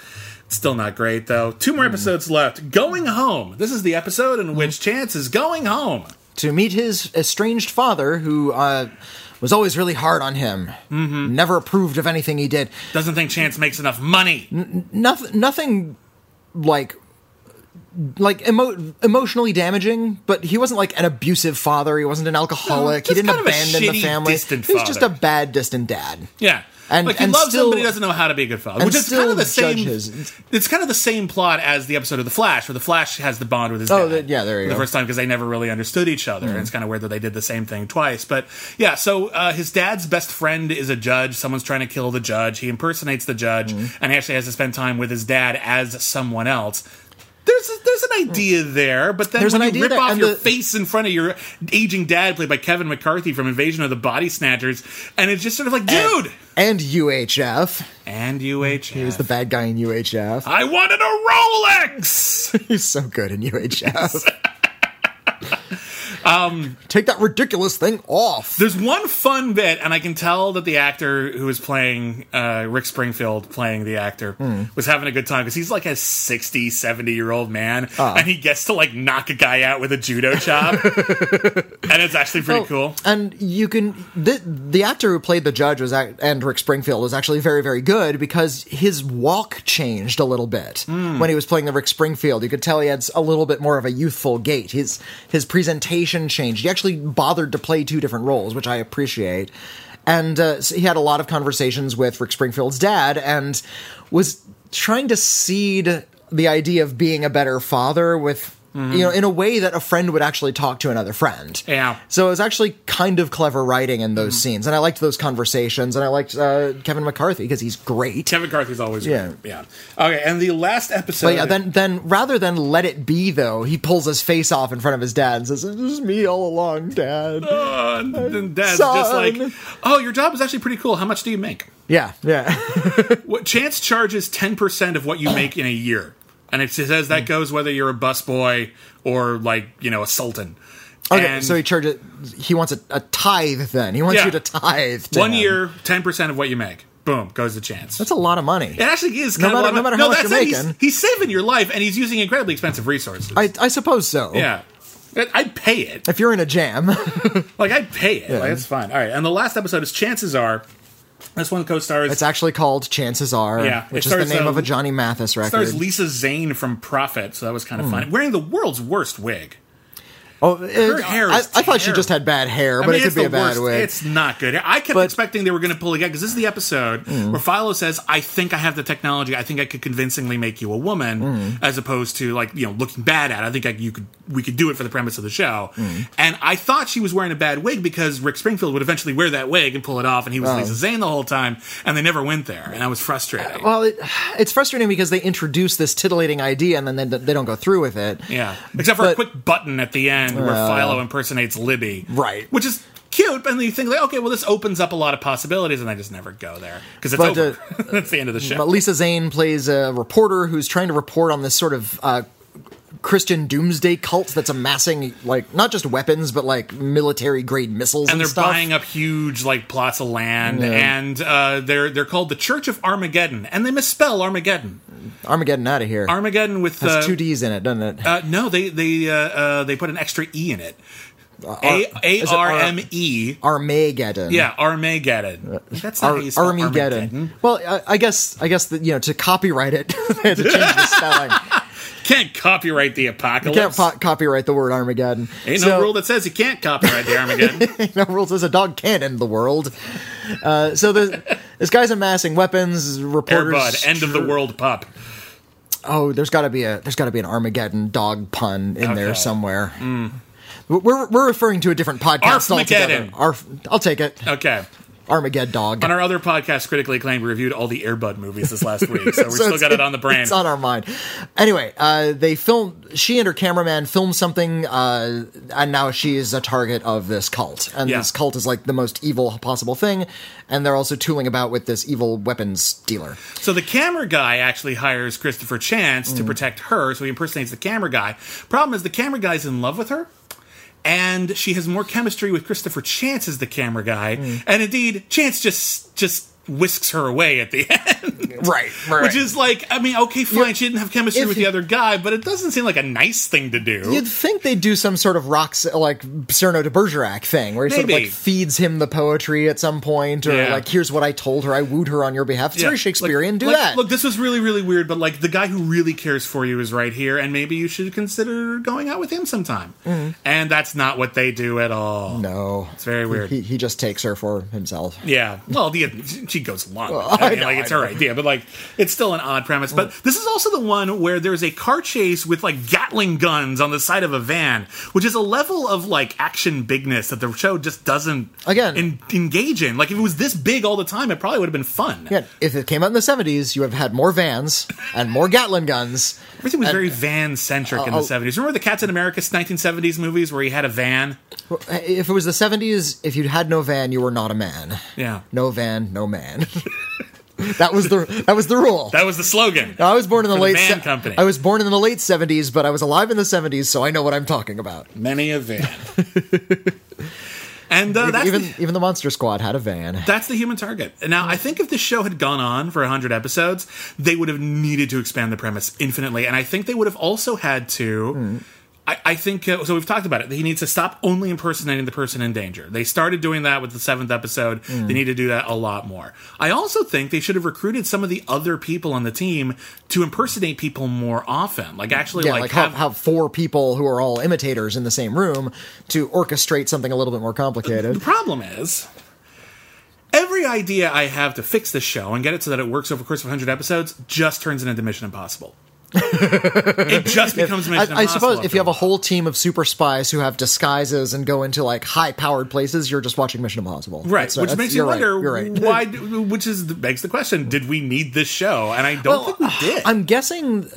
Still not great though. Two more episodes left. Going home. This is the episode in which Chance is going home. to meet his estranged father, who uh, was always really hard on him. Mm-hmm. Never approved of anything he did. Doesn't think Chance makes enough money. nothing nothing like like emo- emotionally damaging but he wasn't like an abusive father he wasn't an alcoholic he didn't kind of a abandon the family he was just a bad distant dad Yeah. And- like he and loves still- him, but he doesn't know how to be a good father. Which is kind of the same. judges. It's kind of the same plot as the episode of The Flash, where the Flash has the bond with his Oh, dad. the- yeah, there you the go. first time because they never really understood each other, and it's kind of weird that they did the same thing twice. But yeah, so uh, his dad's best friend is a judge. Someone's trying to kill the judge. He impersonates the judge, Mm-hmm. and he actually has to spend time with his dad as someone else. There's a, there's an hmm. idea there, but then There's when an you rip there, off and your the- face in front of your aging dad, played by Kevin McCarthy from Invasion of the Body Snatchers, and it's just sort of like, dude, and UHF and UHF. he was the bad guy in UHF I wanted a Rolex. he's so good in UHF Take that ridiculous thing off. There's one fun bit, and I can tell that the actor who was playing uh, Rick Springfield, playing the actor, Hmm. was having a good time because he's like a 60, 70 year old man, Ah. and he gets to like knock a guy out with a judo chop, and it's actually pretty cool. And you can the the actor who played the judge was act- and Rick Springfield was actually very very good because his walk changed a little bit Hmm. when he was playing the Rick Springfield. You could tell he had a little bit more of a youthful gait. His his presentation changed. He actually bothered to play two different roles, which I appreciate. And uh, so he had a lot of conversations with Rick Springfield's dad and was trying to seed the idea of being a better father with you know in a way that a friend would actually talk to another friend. Yeah. So it was actually kind of clever writing in those scenes, and I liked those conversations, and I liked uh, Kevin McCarthy because he's great. Kevin McCarthy's always Yeah. great. yeah. Okay, and the last episode. But yeah, then then rather than let it be though, he pulls his face off in front of his dad and says, "This is me all along, Dad." Uh, and then Dad's just like, "Oh, your job is actually pretty cool. How much do you make?" yeah, yeah. What Chance charges ten percent of what you make in a year, and it says Hmm. that goes whether you're a busboy or like you know a sultan. Okay, And so he charges. He wants a, a tithe. Then he wants Yeah. you to tithe. To one him. year, ten percent of what you make. Boom goes the Chance. That's a lot of money. it actually is No kind of matter- a lot no matter how much that's you're it. He's- making. He's, saving your life, and he's using incredibly expensive resources. I, I suppose so. yeah, I- I'd pay it. If you're in a jam, Like I'd pay it. Like, it's fine. All right, and the last episode is Chances Are. This one co-stars it's actually called "Chances Are," Yeah, which is the name uh, of a Johnny Mathis record. stars Lisa Zane from Profit, so that was kind of funny. Wearing the world's worst wig. Oh, it- hair I, is I thought she just had bad hair, I but mean, it could be a bad worst. wig. It's not good. I kept But- Mm. expecting they were going to pull it again because this is the episode where Philo says, "I think I have the technology. I think I could convincingly make you a woman, Mm. as opposed to like you know looking bad at. it. I think I, you could we could do it for the premise of the show." Mm. And I thought she was wearing a bad wig because Rick Springfield would eventually wear that wig and pull it off, and he was Lisa Zane the whole time, and they never went there, and I was frustrating. well, it, it's frustrating because they introduce this titillating idea and then they, they don't go through with it. Yeah, except for a quick button at the end where Well, Philo impersonates Libby, Right. Which is cute, and then you think like, okay, well, this opens up a lot of possibilities, and I just never go there because it's But, over. That's the end of the show. But Lisa Zane plays a reporter who's trying to report on this sort of uh, Christian doomsday cult that's amassing like not just weapons but like military grade missiles and, and they're stuff. buying up huge like plots of land, Yeah. and uh, they're they're called the Church of Armageddon, and they misspell Armageddon. Armageddon out of here. Armageddon with has uh, two D's in it, doesn't it? Uh, no, they they uh, uh, they put an extra e in it. A A is it R M E. Armageddon. Yeah, Armageddon. That's not Ar- how Armageddon. Armageddon. Well, I, I guess I guess that you know to copyright it, they had to change the spelling. Can't copyright the You apocalypse. can't po- copyright the word Armageddon. Ain't So- no rule that says you can't copyright the Armageddon. no rule says a dog can't end the world. Uh, so the, this guy's amassing weapons. Reporters. End of the world pup. Oh, there's got to be a there's got to be an Armageddon dog pun in there Okay. somewhere. We're we're referring to a different podcast altogether. Arf, I'll take it. Okay. Armageddon dog. On our other podcast, critically acclaimed, we reviewed all the Air Bud movies this last week, so we So still got it on the brain. It's on our mind. Anyway, uh, they film. She and her cameraman film something, uh, and now she is a target of this cult. And Yeah. this cult is like the most evil possible thing. And they're also tooling about with this evil weapons dealer. So the camera guy actually hires Christopher Chance Mm. to protect her, so he impersonates the camera guy. Problem is, the camera guy's in love with her. And she has more chemistry with Christopher Chance as the camera guy, Mm. and indeed, Chance just just whisks her away at the end. Right, Which is like, I mean, okay, fine, Yeah, she didn't have chemistry with the other guy, but it doesn't seem like a nice thing to do. You'd think they'd do some sort of rock, like Cyrano de Bergerac thing, where he sort of like feeds him the poetry at some point, or Yeah. like, here's what I told her, I wooed her on your behalf. It's Yeah, very Shakespearean. like- do like, that. Look, this was really, really weird, but like the guy who really cares for you is right here, and maybe you should consider going out with him sometime. And that's not what they do at all. Mm-hmm. no, It's very weird. He, he just takes her for himself. Yeah, well, the, she goes along. with it. I I mean, know, like I it's know. her idea, but like it's still an odd premise. But this is also the one where there's a car chase with like Gatling guns on the side of a van, which is a level of like action bigness that the show just doesn't Again- en- engage in. Like if it was this big all the time, it probably would have been fun. Yeah, if it came out in the 70s, you have had more vans and more Gatling guns. Everything was And- very van centric in the oh, oh. seventies. Remember the Cats in America 1970s movies where he had a van? If it was the 70s, if you had no van, you were not a man. Yeah. No van, no man. That was the that was the rule. That was the slogan. I was born in the for late van se- company. I was born in the late seventies, but I was alive in the seventies, so I know what I'm talking about. many a van. and uh, that's even the, even the Monster Squad had a van. that's the human target. Now, I think if this show had gone on for 100 episodes, they would have needed to expand the premise infinitely. And I think they would have also had to. Hmm. I, I think uh, so. We've talked about it. He needs to stop only impersonating the person in danger. They started doing that with the seventh episode. Hmm. They need to do that a lot more. I also think they should have recruited some of the other people on the team to impersonate people more often. Like actually, Yeah, like, like, have, have, have four people who are all imitators in the same room to orchestrate something a little bit more complicated. The problem is, every idea I have to fix this show and get it so that it works over the course of 100 episodes just turns into Mission Impossible. It just becomes Mission I, I suppose if you have a whole team of super spies who have disguises and go into like high powered places, you're just watching Mission Impossible. Right, That's- uh, which makes you you're right, wonder right. why. Which is begs the question: Did we need this show? And I don't think we did. I'm guessing,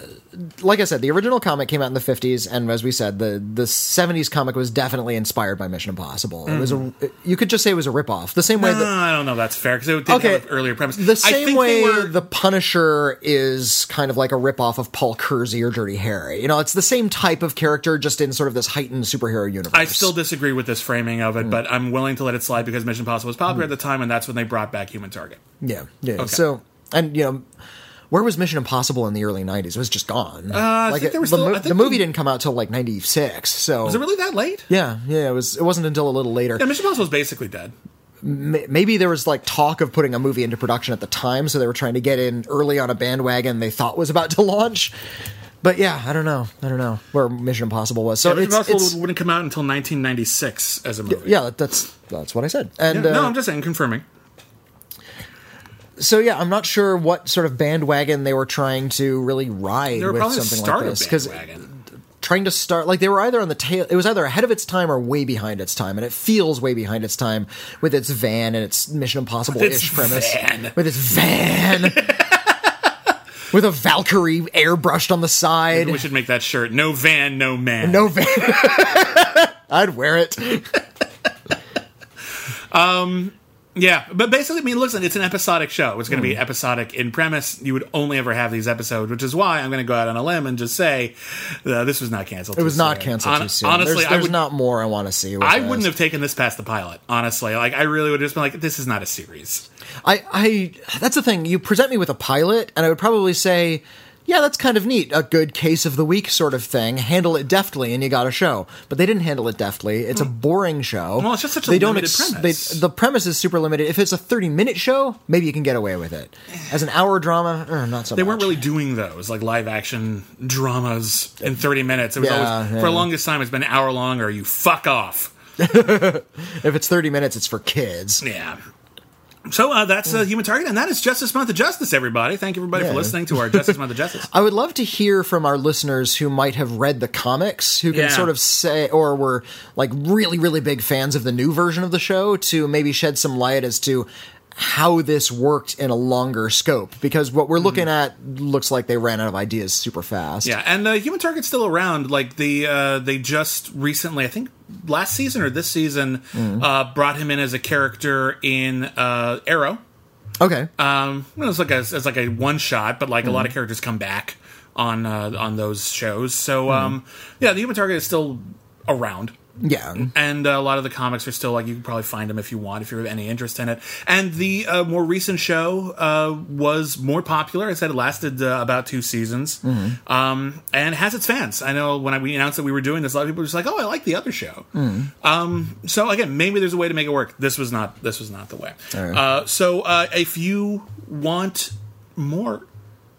like I said, the original comic came out in the 50s, and as we said, the the 70s comic was definitely inspired by Mission Impossible. It was a, you could just say it was a ripoff. The same way that I don't know. That's fair because it did Okay, have an earlier premise. the same way were, the Punisher is kind of like a ripoff of Paul Kersey or Dirty Harry. You know, it's the same type of character, just in sort of this heightened superhero universe. I still disagree with this framing of it, Hmm. but I'm willing to let it slide because Mission Impossible was popular at the time, and that's when they brought back Human Target. yeah, yeah. So, and you know. Where was Mission Impossible in the early '90s? It was just gone. Uh, I think they still- I the movie didn't come out till like '96. So Was it really that late? Yeah, yeah. It was. It wasn't until a little later. Yeah, Mission Impossible was basically dead. Maybe there was like talk of putting a movie into production at the time, so they were trying to get in early on a bandwagon they thought was about to launch. But yeah, I don't know. I don't know where Mission Impossible was. So Yeah, Mission it's, Impossible it's wouldn't come out until 1996 as a movie. yeah, that's that's what I said. And Yeah, no, uh, I'm just saying, confirming. So yeah, I'm not sure what sort of bandwagon they were trying to really ride with something like this because trying to start like they were either on the tail it was either ahead of its time or way behind its time and it feels way behind its time with its van and its mission impossible ish premise van. with its van with a valkyrie airbrushed on the side We should make that shirt. No van, no man. no van i'd wear it um, Yeah, but basically, I mean, listen, it's an episodic show. It's going to be Hmm. episodic in premise. You would only ever have these episodes, which is why I'm going to go out on a limb and just say uh, this was not canceled. it was not canceled too soon Honestly, there's, I there's would not more i want to see I this. wouldn't have taken this past the pilot. Honestly, like I really would have just been like, this is not a series. I, I that's the thing. You present me with a pilot, and I would probably say, "Yeah, that's kind of neat. A good case of the week sort of thing. Handle it deftly, and you got a show." But they didn't handle it deftly. It's a boring show. Well, it's just such a they don't limited premise. They, the premise is super limited. If it's a thirty-minute show, maybe you can get away with it. As an hour drama, eh, not so. They much. weren't really doing those like live action dramas in 30 minutes. It was Yeah, always yeah. for the longest time. It's been an hour long, or you fuck off. If it's thirty minutes, it's for kids. Yeah. So uh, that's uh, Human Target, and that is Justice Month of Justice, everybody. Thank you, everybody, for listening to our Justice Month of Justice. I would love to hear from our listeners who might have read the comics, who can Yeah. sort of say, or were like really, really big fans of the new version of the show, to maybe shed some light as to how this worked in a longer scope. Because what we're looking at looks like they ran out of ideas super fast. Yeah, and the Human Target's still around. Like the uh, they just recently, I think last season or this season, Mm-hmm. uh, brought him in as a character in uh, Arrow. Okay. Um, it was like a it's like a one shot, but like a Mm-hmm. lot of characters come back on uh, on those shows. So Mm-hmm. um, yeah, the Human Target is still around. Yeah. And uh, a lot of the comics are still like you can probably find them if you want, if you have any interest in it. And the uh, more recent show uh, was more popular. I said it lasted uh, about two seasons, Mm-hmm. um, and has its fans. I know when I, we announced that we were doing this, a lot of people were just like, "Oh, I like the other show." Mm-hmm. Um, so again, maybe there's a way to make it work. This was not. This was not the way. Right. Uh, so uh, if you want more,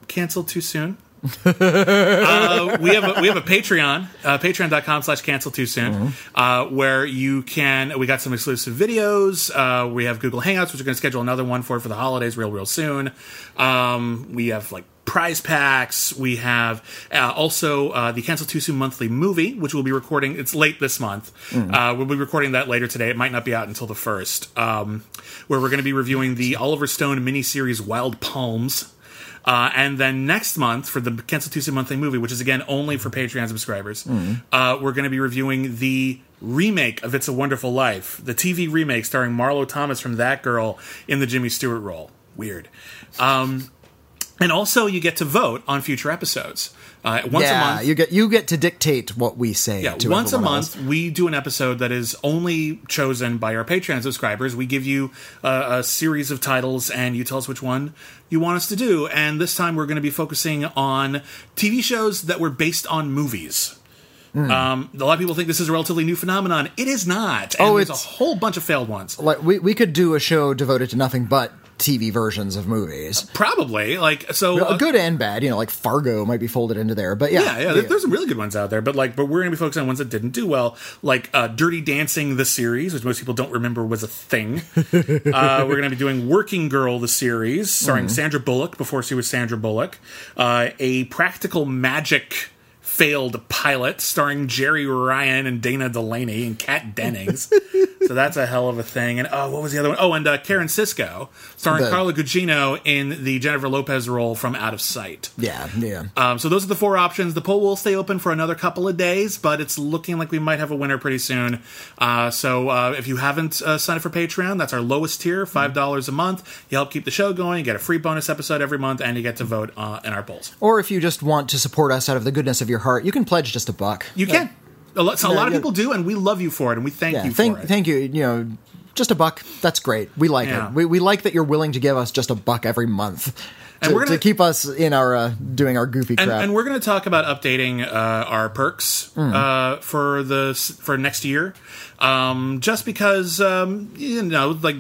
cancel too soon uh, we have a, we have a Patreon, uh, patreon.com slash cancel too soon, uh, where you can, we got some exclusive videos. Uh, we have Google Hangouts, which we're going to schedule another one for for the holidays real, real soon. Um, we have like prize packs. We have uh, also uh, the Cancel Too Soon monthly movie, which we'll be recording. It's late this month. Uh, we'll be recording that later today. It might not be out until the first, um, where we're going to be reviewing the Oliver Stone miniseries Wild Palms. Uh, and then next month for the Cancel Too Soon monthly movie, which is again only for Patreon subscribers, uh, we're going to be reviewing the remake of It's a Wonderful Life, the TV remake starring Marlo Thomas from That Girl in the Jimmy Stewart role. Weird. Um, and also, you get to vote on future episodes. Uh, once yeah, a month, you get you get to dictate what we say. yeah, once a month else. we do an episode that is only chosen by our Patreon subscribers. We give you uh, a series of titles, and you tell us which one you want us to do. And this time we're going to be focusing on TV shows that were based on movies. Hmm. Um, a lot of people think this is a relatively new phenomenon. It is not. And Oh, there's a whole bunch of failed ones. Like we we could do a show devoted to nothing but TV versions of movies. Probably like so. Uh, good and bad, you know, like Fargo might be folded into there, but yeah, Yeah, yeah, there- there's some really good ones out there, but like, but we're going to be focusing on ones that didn't do well, like uh, Dirty Dancing the series, which most people don't remember was a thing. uh, we're going to be doing Working Girl the series, starring Sandra Bullock before she was Sandra Bullock, uh, a Practical Magic failed pilot starring Jeri Ryan and Dana Delany and Kat Dennings. so that's a hell of a thing. And oh, what was the other one? Oh, and uh, Karen Sisco starring The- Carla Gugino in the Jennifer Lopez role from Out of Sight. yeah, yeah. Um, so those are the four options. The poll will stay open for another couple of days, but it's looking like we might have a winner pretty soon. Uh, so uh, if you haven't uh, signed up for Patreon, that's our lowest tier, five dollars a month. You help keep the show going. You get a free bonus episode every month, and you get to vote uh, in our polls. Or if you just want to support us out of the goodness of your heart, you can pledge just a buck. You can. A lot, so a lot of people do, and we love you for it, and we thank Yeah, you thank for it. thank you. You know, just a buck. That's great. We like Yeah. it. We, we like that you're willing to give us just a buck every month And to, we're gonna- to keep us in our uh, doing our goofy crap. and we're going to talk about updating uh, our perks Hmm. uh, for the for next year, um, just because um, you know, like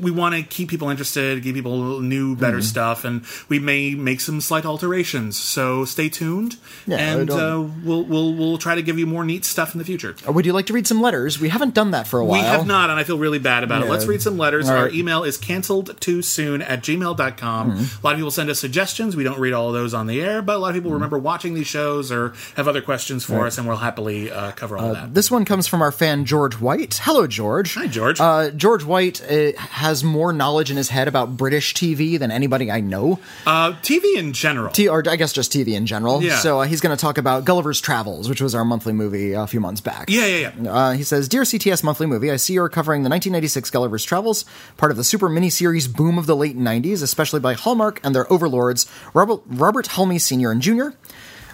we want to keep people interested, give people new, better stuff, and we may make some slight alterations. So stay tuned, Yeah, and uh, we'll we'll we'll try to give you more neat stuff in the future. Uh, Would you like to read some letters? We haven't done that for a while. We have not, and I feel really bad about it. Let's read some letters. All Our. Email is canceled too soon at gmail.com. A lot of people send us suggestions. We don't read all of those on the air, but a lot of people remember watching these shows or have other questions for us, and we'll happily uh, cover all that. This one comes from our fan George White. Hello, George. Hi, George. Uh, George White uh, has more knowledge in his head about British TV than anybody I know. Uh, TV in general. T- or I guess just TV in general. Yeah. So uh, he's going to talk about Gulliver's Travels, which was our monthly movie a few months back. yeah, yeah, yeah. Uh, he says, Dear CTS Monthly Movie, I see you're covering the 1996 Gulliver's Travels, part of the super miniseries boom of the late 90s, especially by Hallmark and their overlords, Robert, Robert Halmi Sr. and Jr.,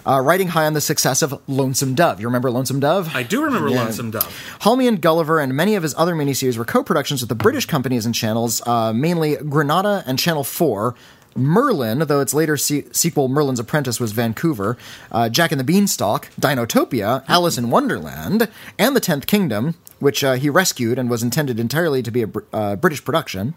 uh, riding high on the success of Lonesome Dove. You remember Lonesome Dove? I do remember Yeah. Lonesome Dove. Halmi and Gulliver and many of his other miniseries were co-productions with the British companies and channels, uh, mainly Granada and Channel 4. Merlin, though its later se- sequel Merlin's Apprentice was Vancouver, uh, Jack and the Beanstalk, Dinotopia, Alice in Wonderland, and The Tenth Kingdom, which uh, he rescued and was intended entirely to be a Br- uh, British production.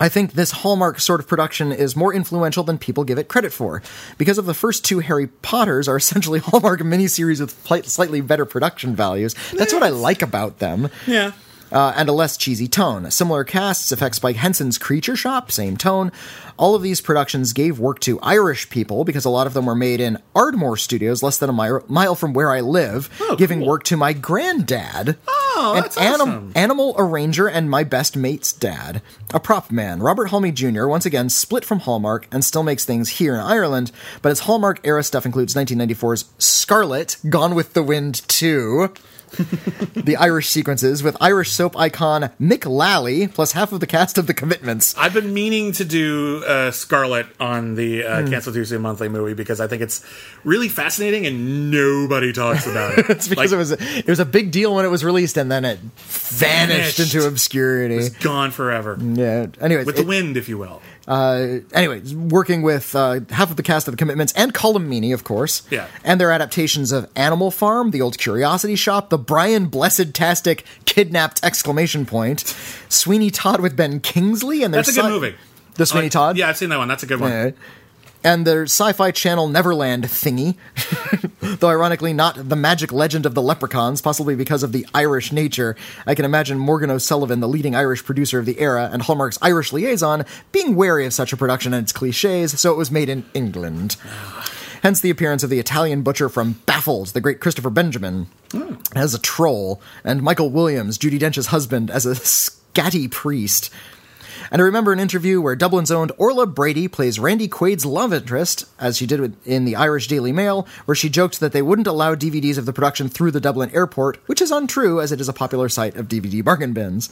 I think this Hallmark sort of production is more influential than people give it credit for. Because of the first two Harry Potters are essentially Hallmark miniseries with slightly better production values. That's what I like about them. Yeah. Uh, and a less cheesy tone. Similar casts, effects by Henson's Creature Shop, same tone. All of these productions gave work to Irish people because a lot of them were made in Ardmore Studios, less than a mile, mile from where I live, Oh, giving cool. work to my granddad Oh, an anim- awesome. animal arranger and my best mate's dad. A prop man, Robert Halmi Jr., once again split from Hallmark and still makes things here in Ireland, but his Hallmark era stuff includes 1994's Scarlett, Gone with the Wind 2. the Irish sequences with Irish soap icon Mick Lally, plus half of the cast of The Commitments. I've been meaning to do uh, Scarlett on the uh, Hmm. Cancel Too Soon monthly movie because I think it's really fascinating and nobody talks about it. It's because Like, it was a, it was a big deal when it was released, and then it vanished, Vanished. into obscurity. It's gone forever. Yeah. Anyways, With the wind, if you will. Anyway, working with uh, half of the cast of the commitments and Colm Meaney, of course. Yeah. And their adaptations of Animal Farm, The Old Curiosity Shop, The Brian Blessed Tastic Kidnapped exclamation point, Sweeney Todd with Ben Kingsley, and their That's a good movie. The Sweeney Todd. Yeah, I've seen that one. That's a good one. Yeah. And their sci-fi channel Neverland thingy, though ironically not the magic legend of the leprechauns, possibly because of the Irish nature. I can imagine Morgan O'Sullivan, the leading Irish producer of the era and Hallmark's Irish liaison, being wary of such a production and its cliches, so it was made in England. Hence the appearance of the Italian butcher from Baffled, the great Christopher Benjamin, hmm. as a troll, and Michael Williams, Judi Dench's husband, as a scatty priest. And I remember an interview where Dublin's owned Orla Brady plays Randy Quaid's love interest, as she did in the Irish Daily Mail, where she joked that they wouldn't allow DVDs of the production through the Dublin airport, which is untrue as it is a popular site of DVD bargain bins.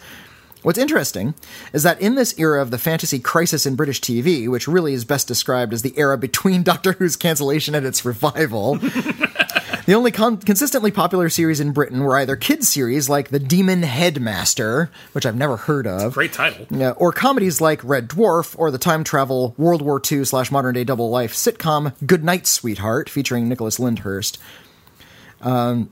What's interesting is that in this era of the fantasy crisis in British TV, which really is best described as the era between Doctor Who's cancellation and its revival, the only con- consistently popular series in Britain were either kids' series like The Demon Headmaster, which I've never heard of, Great title. yeah, or comedies like Red Dwarf, or the time travel World War II slash modern day double life sitcom Good Night, Sweetheart, featuring Nicholas Lyndhurst. Um,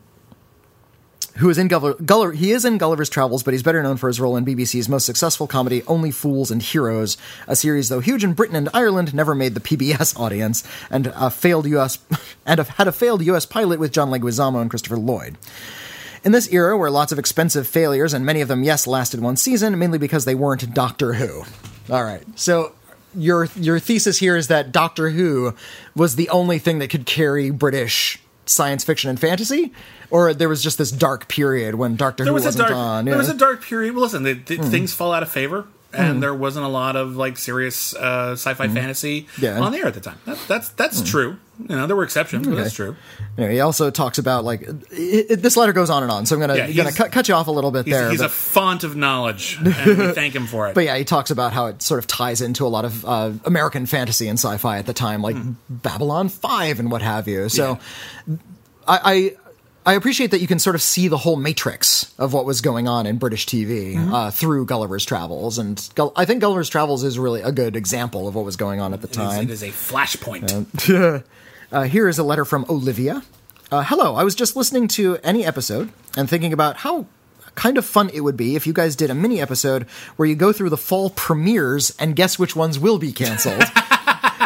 who is in Gulliver, Gulliver, he is in Gulliver's Travels, but he's better known for his role in BBC's most successful comedy, Only Fools and Horses, a series though huge in Britain and Ireland never made the PBS audience, and a failed US and had a failed US pilot with John Leguizamo and Christopher Lloyd. In this era, where lots of expensive failures, and many of them, yes, lasted one season, mainly because they weren't Doctor Who. All right, so your your thesis here is that Doctor Who was the only thing that could carry British science fiction and fantasy, or there was just this dark period when Doctor There Who was wasn't dark. on. There. Hmm. was a dark period. Well, listen, the, the, things fall out of favor, and there wasn't a lot of like serious uh, sci-fi fantasy Hmm. Yeah. Hmm. on the air at the time. That, that's that's true. You know, there were exceptions, but that's true. You know, he also talks about like it, it, this letter goes on and on, so I'm gonna Yeah, gonna cut, cut you off a little bit He's, there. he's but- a font of knowledge, and we thank him for it. But yeah, he talks about how it sort of ties into a lot of uh, American fantasy and sci-fi at the time, like Babylon Five and what have you. So, I, I I appreciate that you can sort of see the whole matrix of what was going on in British TV uh, through Gulliver's Travels, and Gull- I think Gulliver's Travels is really a good example of what was going on at the It is- time. it is a flashpoint. Uh, here is a letter from Olivia. Uh, hello, I was just listening to any episode and thinking about how kind of fun it would be if you guys did a mini episode where you go through the fall premieres and guess which ones will be canceled.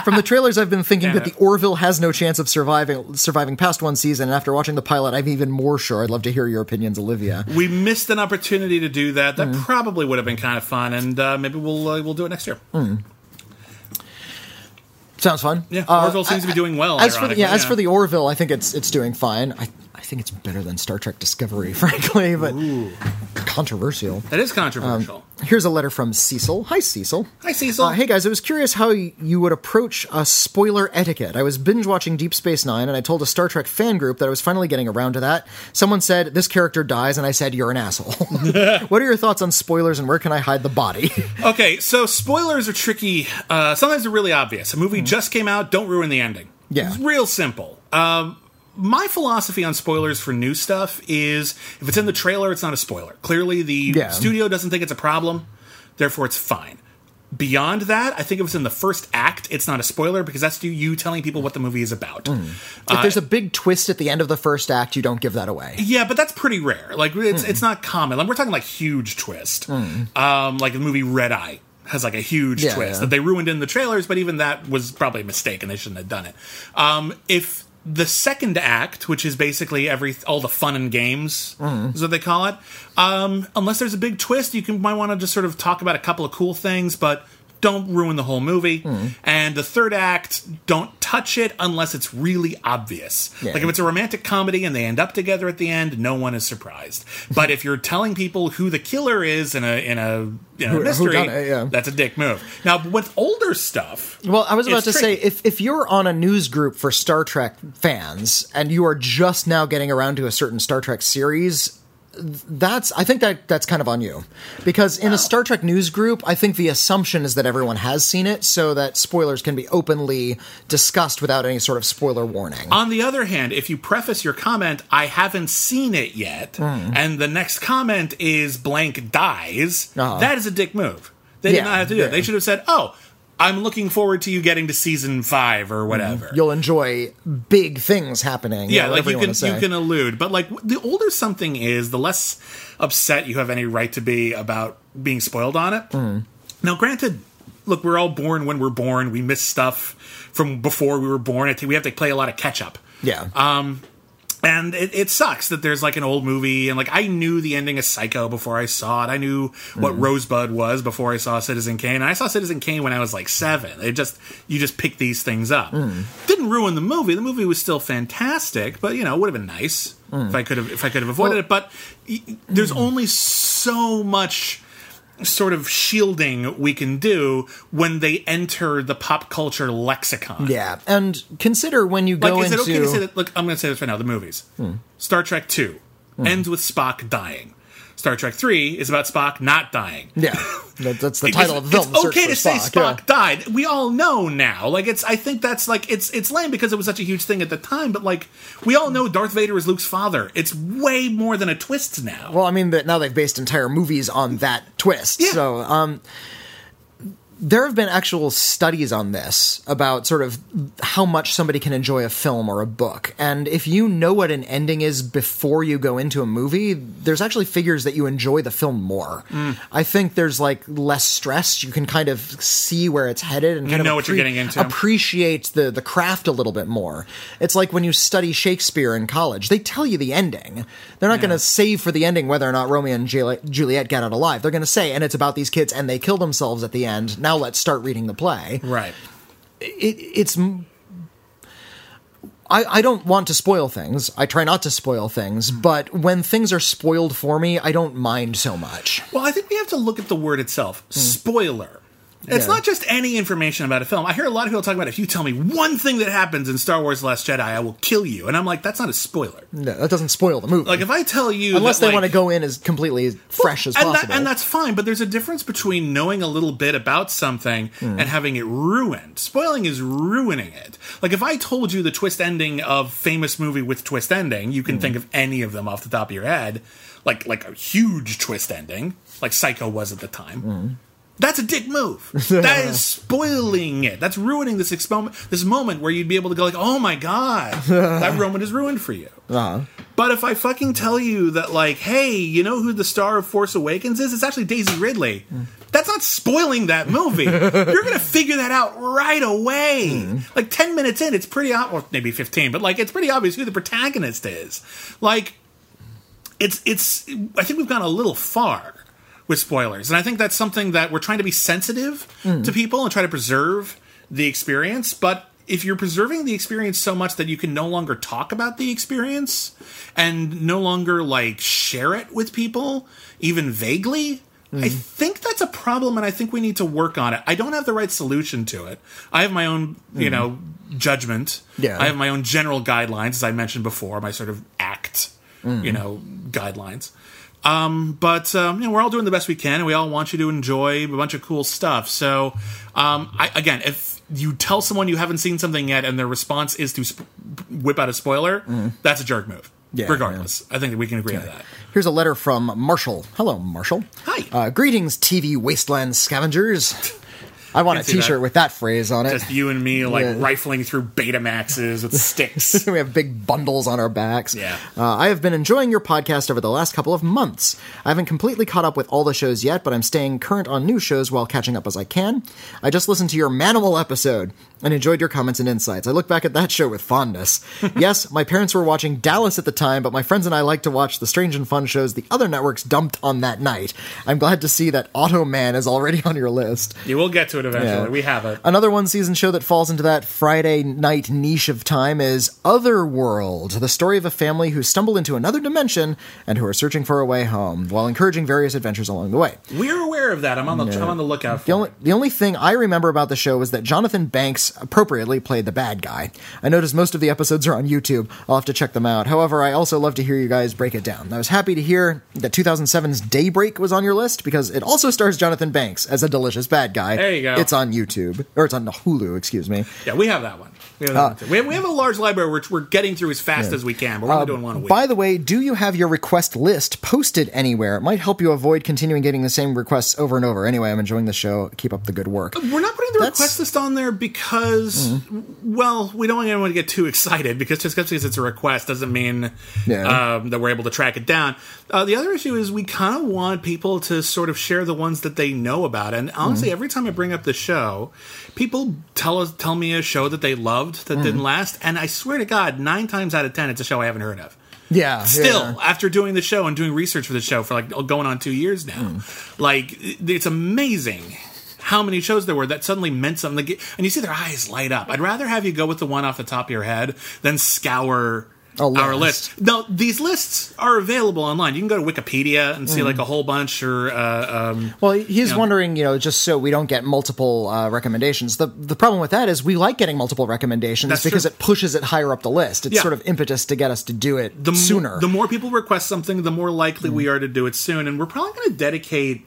From the trailers, I've been thinking that the Orville has no chance of surviving surviving past one season, and after watching the pilot, I'm even more sure. I'd love to hear your opinions, Olivia. we missed an opportunity to do that. That probably would have been kind of fun, and uh, maybe we'll uh, we'll do it next year. Sounds fun. Yeah, Uh, Orville seems to be doing well. As for the, ironically, yeah, as for the Orville, I think it's it's doing fine. I I think it's better than Star Trek Discovery, frankly, but controversial. that is controversial. Here's a letter from Cecil. Hi, Cecil. Hi, Cecil. Uh, hey guys, I was curious how you would approach a spoiler etiquette. I was binge watching Deep Space Nine, and I told a Star Trek fan group that I was finally getting around to that. Someone said this character dies, and I said you're an asshole. what are your thoughts on spoilers, and where can I hide the body? Okay, so spoilers are tricky. Uh, sometimes they're really obvious. A movie just came out, don't ruin the ending. Yeah. It's real simple. Um, my philosophy on spoilers for new stuff is if it's in the trailer, it's not a spoiler. Clearly, the Yeah. studio doesn't think it's a problem, therefore, it's fine. Beyond that, I think if it's in the first act, it's not a spoiler because that's you telling people what the movie is about. if there's a big twist at the end of the first act, you don't give that away. Yeah, but that's pretty rare. Like it's Hmm. it's not common. Like we're talking like huge twist. Um, like the movie Red Eye has like a huge Yeah, twist yeah. that they ruined in the trailers, but even that was probably a mistake and they shouldn't have done it. Um, if the second act, which is basically every all the fun and games, Hmm. is what they call it. Um, unless there's a big twist, you can might want to just sort of talk about a couple of cool things, but don't ruin the whole movie. Hmm. And the third act, don't touch it unless it's really obvious. Yeah. Like if it's a romantic comedy and they end up together at the end, no one is surprised. But if you're telling people who the killer is in a in a, in a Who- mystery, whodunit, yeah. that's a dick move. Now with older stuff, Well, I was about It's to say if if you're on a news group for Star Trek fans and you are just now getting around to a certain Star Trek series, that's I think that that's kind of on you. Because in a Star Trek news group, I think the assumption is that everyone has seen it so that spoilers can be openly discussed without any sort of spoiler warning. On the other hand, if you preface your comment, I haven't seen it yet, Hmm. and the next comment is blank dies, Uh-huh. that is a dick move. They Yeah, did not have to do yeah. it. They should have said, oh, I'm looking forward to you getting to season five or whatever. Hmm. You'll enjoy big things happening. yeah, like you can say. you can allude, but like the older something is, the less upset you have any right to be about being spoiled on it. Hmm. Now, granted, look, we're all born when we're born. We miss stuff from before we were born. I think we have to play a lot of catch up. Yeah. And it, it sucks that there's like an old movie, and like I knew the ending of Psycho before I saw it. I knew what mm-hmm. Rosebud was before I saw Citizen Kane. And I saw Citizen Kane when I was like seven. It just you just pick these things up. Mm. Didn't ruin the movie. The movie was still fantastic, but you know it would have been nice mm. if I could have if I could have avoided Well- it. But y- there's mm. only so much sort of shielding we can do when they enter the pop culture lexicon. yeah. And consider when you go Like, is it okay to say that? Look, I'm going to say this right now. The movies. Hmm. Star Trek Two ends with Spock dying. Star Trek Three is about Spock not dying. Yeah, that, that's the title of the film. It's okay to say Spock, Spock yeah. died. We all know now. Like it's. I think that's like it's. It's lame because it was such a huge thing at the time. But like we all know, Darth Vader is Luke's father. It's way more than a twist now. Well, I mean, that now they've based entire movies on that twist. Yeah. So, um, there have been actual studies on this about sort of how much somebody can enjoy a film or a book. And if you know what an ending is before you go into a movie, there's actually figures that you enjoy the film more. Mm. I think there's like less stress. You can kind of see where it's headed and kind know of what you're getting into. appreciate the the craft a little bit more. It's like when you study Shakespeare in college, they tell you the ending. They're not going to save for the ending whether or not Romeo and Juliet get out alive. They're going to say, and it's about these kids, and they kill themselves at the end. Now let's start reading the play. right. It, it's. I don't want to spoil things. I try not to spoil things, hmm. but when things are spoiled for me, I don't mind so much. Well, I think we have to look at the word itself. Hmm. Spoiler. It's. Yeah. not just any information about a film. I hear a lot of people talk about if you tell me one thing that happens in Star Wars: The Last Jedi, I will kill you. And I'm like, that's not a spoiler. No, that doesn't spoil the movie. Like if I tell you, Unless that, they like- want to go in as completely as fresh as and, possible. that, and that's fine, but there's a difference between knowing a little bit about something Hmm. and having it ruined. Spoiling is ruining it. Like if I told you the twist ending of famous movie with twist ending, you can Hmm. think of any of them off the top of your head, like like a huge twist ending, like Psycho was at the time. Hmm. That's a dick move. that is spoiling it. That's ruining this experiment, this moment where you'd be able to go like, "Oh my god, that moment is ruined for you." Uh-huh. But if I fucking tell you that, like, hey, you know who the star of Force Awakens is? It's actually Daisy Ridley. That's not spoiling that movie. You're gonna figure that out right away. Like ten minutes in, it's pretty ob- well, maybe fifteen, but like it's pretty obvious who the protagonist is. Like, it's it's. I think we've gone a little far with spoilers, and I think that's something that we're trying to be sensitive hmm. to people and try to preserve the experience. But if you're preserving the experience so much that you can no longer talk about the experience and no longer like share it with people, even vaguely. Hmm. I think that's a problem, and I think we need to work on it. I don't have the right solution to it. I have my own, you hmm. know, judgment. Yeah. I have my own general guidelines, as I mentioned before, my sort of act, you know, guidelines. Um, but um, you know, we're all doing the best we can, and we all want you to enjoy a bunch of cool stuff. So, um, I, again, if you tell someone you haven't seen something yet, and their response is to sp- whip out a spoiler, that's a jerk move. Yeah, regardless, I think that we can agree on that. Here's a letter from Marshall. Hello, Marshall. Hi. Uh, greetings, TV wasteland scavengers. I want a see that. T-shirt with that phrase on it. Just you and me, like Yeah. rifling through Betamaxes with sticks. we have big bundles on our backs. Yeah. Uh, I have been enjoying your podcast over the last couple of months. I haven't completely caught up with all the shows yet, but I'm staying current on new shows while catching up as I can. I just listened to your Manimal episode and enjoyed your comments and insights. I look back at that show with fondness. yes, my parents were watching Dallas at the time, but my friends and I like to watch the strange and fun shows the other networks dumped on that night. I'm glad to see that Automan is already on your list. you will get to it eventually. Yeah. We have it. Another one season show that falls into that Friday night niche of time is Otherworld, the story of a family who stumble into another dimension and who are searching for a way home while encouraging various adventures along the way. We're aware of that. I'm on the I'm on the lookout for. The only, it. the only thing I remember about the show was that Jonathan Banks appropriately played the bad guy. I noticed most of the episodes are on YouTube. I'll have to check them out. However, I also love to hear you guys break it down. I was happy to hear that 2007's Daybreak was on your list because it also stars Jonathan Banks as a delicious bad guy. There you go. It's on YouTube. Or it's on Hulu, excuse me. Yeah, we have that one. We have, too. we have, we have a large library which we're getting through as fast as we can, but we're only doing one a week. By the way, do you have your request list posted anywhere? It might help you avoid continuing getting the same requests over and over. Anyway, I'm enjoying the show. Keep up the good work. We're not putting the That's- request list on there because, Mm-hmm. well, we don't want anyone to get too excited because just because it's a request doesn't mean Yeah. um, that we're able to track it down. Uh, the other issue is we kind of want people to sort of share the ones that they know about. And Mm-hmm. honestly, every time I bring up the show, people tell us tell me a show that they loved that Mm-hmm. didn't last, and I swear to God, nine times out of ten, it's a show I haven't heard of. Yeah. Still, yeah. after doing the show and doing research for the show for like going on two years now, Hmm. like it's amazing how many shows there were that suddenly meant something. And you see their eyes light up. I'd rather have you go with the one off the top of your head than scour A our list. Now, these lists are available online. You can go to Wikipedia and Mm. see like a whole bunch, or uh, um, Well, he's Yeah. wondering, you know, just so we don't get multiple uh, recommendations. The the problem with that is we like getting multiple recommendations That's because true. it pushes it higher up the list. It's Yeah. sort of impetus to get us to do it the sooner. Mm. the more people request something, the more likely we are to do it soon. And we're probably going to dedicate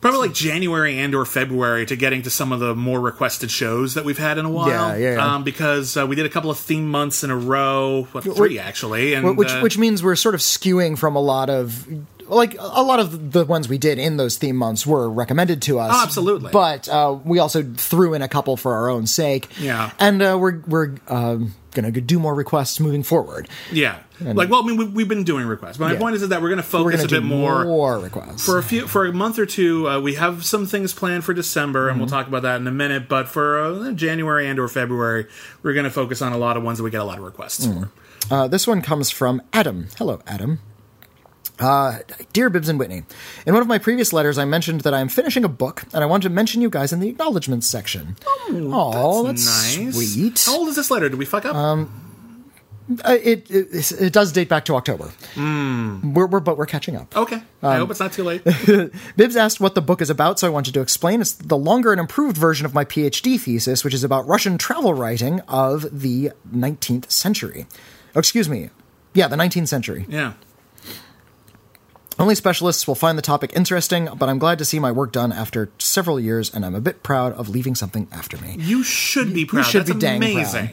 probably like January and or February to getting to some of the more requested shows that we've had in a while. Yeah, yeah, yeah. Um, because uh, we did a couple of theme months in a row, what, three actually, and which uh, which means we're sort of skewing from a lot of like a lot of the ones we did in those theme months were recommended to us. Oh, absolutely. But uh, we also threw in a couple for our own sake. Yeah. and uh, we're we're um, gonna do more requests moving forward. yeah, like well, I mean, we, we've been doing requests, but my Yeah. point is, that we're going to focus a bit more. more requests for a few for a month or two we have some things planned for december and Mm-hmm. we'll talk about that in a minute but for uh, january and or february we're going to focus on a lot of ones that we get a lot of requests for Uh, this one comes from Adam. Hello, Adam. Uh, dear Bibbs and Witney, in one of my previous letters, I mentioned that I am finishing a book, and I wanted to mention you guys in the acknowledgments section. Oh, that's, nice sweet. how old is this letter did we fuck up Uh, it, it it does date back to October. Hmm. We're, we're but we're catching up. okay i Um, hope it's not too late Bibbs asked what the book is about, so I wanted to explain. It's the longer and improved version of my PhD thesis, which is about Russian travel writing of the 19th century. Oh, excuse me. Yeah, the 19th century. yeah Only specialists will find the topic interesting, but I'm glad to see my work done after several years, and I'm a bit proud of leaving something after me. you should be proud You should that's be dang proud.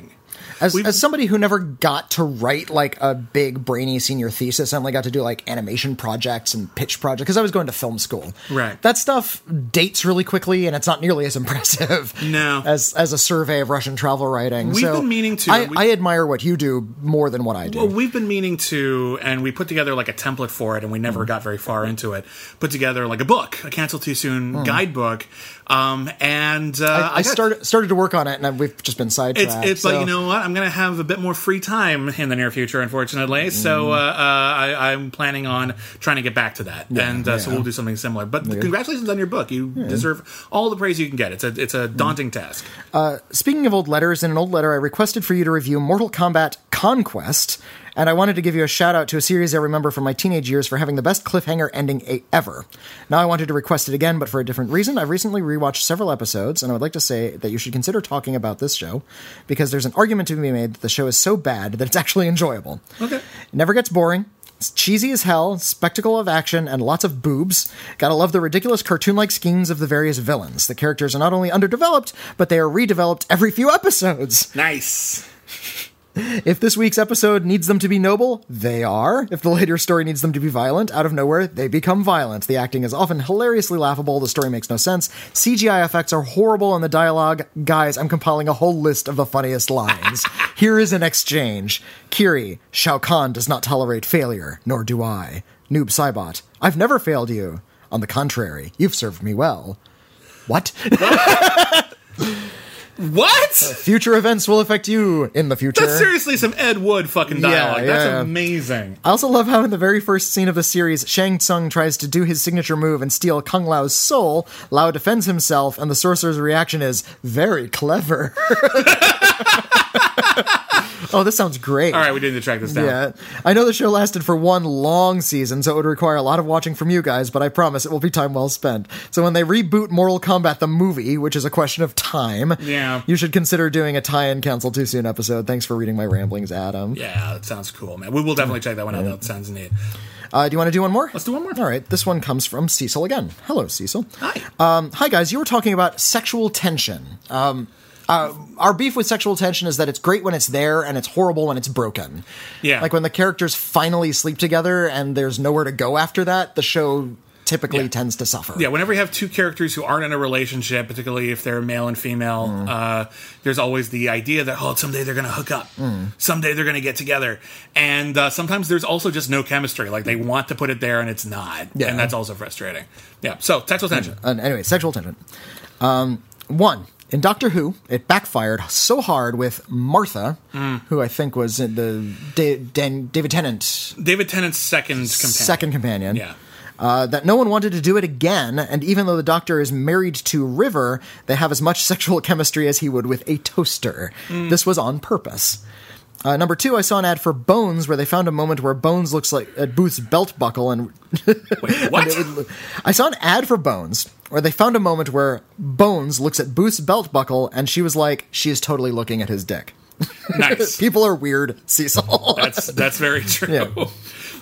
As, as somebody who never got to write like a big brainy senior thesis, I only got to do like animation projects and pitch projects because I was going to film school. Right. That stuff dates really quickly, and it's not nearly as impressive. No. As as a survey of Russian travel writing. We've So been meaning to- I, we- I admire what you do more than what I do. Well, we've been meaning to, and we put together like a template for it, and we never Hmm. got very far into it. Put together like a book, a cancel too soon guidebook, um, and uh, Hmm. I, I started started to work on it, and we've just been sidetracked. It's it's so- like you know what I'm going to have a bit more free time in the near future, unfortunately. So Mm. uh, uh, I, I'm planning on trying to get back to that, and uh, so we'll do something similar. But congratulations on your book; you deserve all the praise you can get. It's a it's a Mm. daunting task. Speaking of old letters, in an old letter, I requested for you to review Mortal Kombat Conquest, and I wanted to give you a shout out to a series I remember from my teenage years for having the best cliffhanger ending a- ever. Now I wanted to request it again, but for a different reason. I've recently rewatched several episodes, and I would like to say that you should consider talking about this show because there's an argument to be made that the show is so bad that it's actually enjoyable. Okay. It never gets boring. It's cheesy as hell, spectacle of action, and lots of boobs. Gotta love the ridiculous cartoon like schemes of the various villains. The characters are not only underdeveloped, but they are redeveloped every few episodes. Nice. If this week's episode needs them to be noble, they are. If the later story needs them to be violent, out of nowhere, they become violent. The acting is often hilariously laughable, the story makes no sense. CGI effects are horrible, and the dialogue. Guys, I'm compiling a whole list of the funniest lines. Here is an exchange Kiri, Shao Kahn does not tolerate failure, nor do I. Noob Saibot, I've never failed you. On the contrary, you've served me well. What? What? Uh, future events will affect you in the future. That's seriously some Ed Wood fucking dialogue. Yeah, That's yeah. amazing. I also love how in the very first scene of the series, Shang Tsung tries to do his signature move and steal Kung Lao's soul. Lao defends himself, and the sorcerer's reaction is very clever. oh, this sounds great. All right, we need to track this down. Yeah, I know the show lasted for one long season, so it would require a lot of watching from you guys, but I promise it will be time well spent. So when they reboot Mortal Kombat the movie, which is a question of time, Yeah. you should consider doing a tie-in cancel too soon episode. Thanks for reading my ramblings, Adam. Yeah, that sounds cool, man. We will definitely check that one out. That sounds neat. Uh, do you want to do one more? Let's do one more. All right, this one comes from Cecil again. Hello, Cecil. Hi. Um, hi, guys. You were talking about sexual tension. Um, uh, our beef with sexual tension is that it's great when it's there and it's horrible when it's broken. Yeah. Like when the characters finally sleep together and there's nowhere to go after that, the show typically Yeah. tends to suffer. Yeah, whenever you have two characters who aren't in a relationship, particularly if they're male and female, Mm. uh, there's always the idea that oh, someday they're going to hook up, Mm. someday they're going to get together, and uh, sometimes there's also just no chemistry. Like they want to put it there and it's not, Yeah. and that's also frustrating. Yeah. So sexual tension. And anyway, sexual tension. Um, one. In Doctor Who, it backfired so hard with Martha, Mm. who I think was the Da- Dan- David Tennant David Tennant's second companion. second companion. Yeah. Uh, that no one wanted to do it again, and even though the Doctor is married to River, they have as much sexual chemistry as he would with a toaster. Mm. This was on purpose. Uh, number two, I saw an ad for Bones where they found a moment where Bones looks like at Booth's belt buckle, and Wait, what? and would- I saw an ad for Bones where they found a moment where Bones looks at Booth's belt buckle, and she was like, "She is totally looking at his dick." nice. People are weird, Cecil. That's that's very true. Yeah.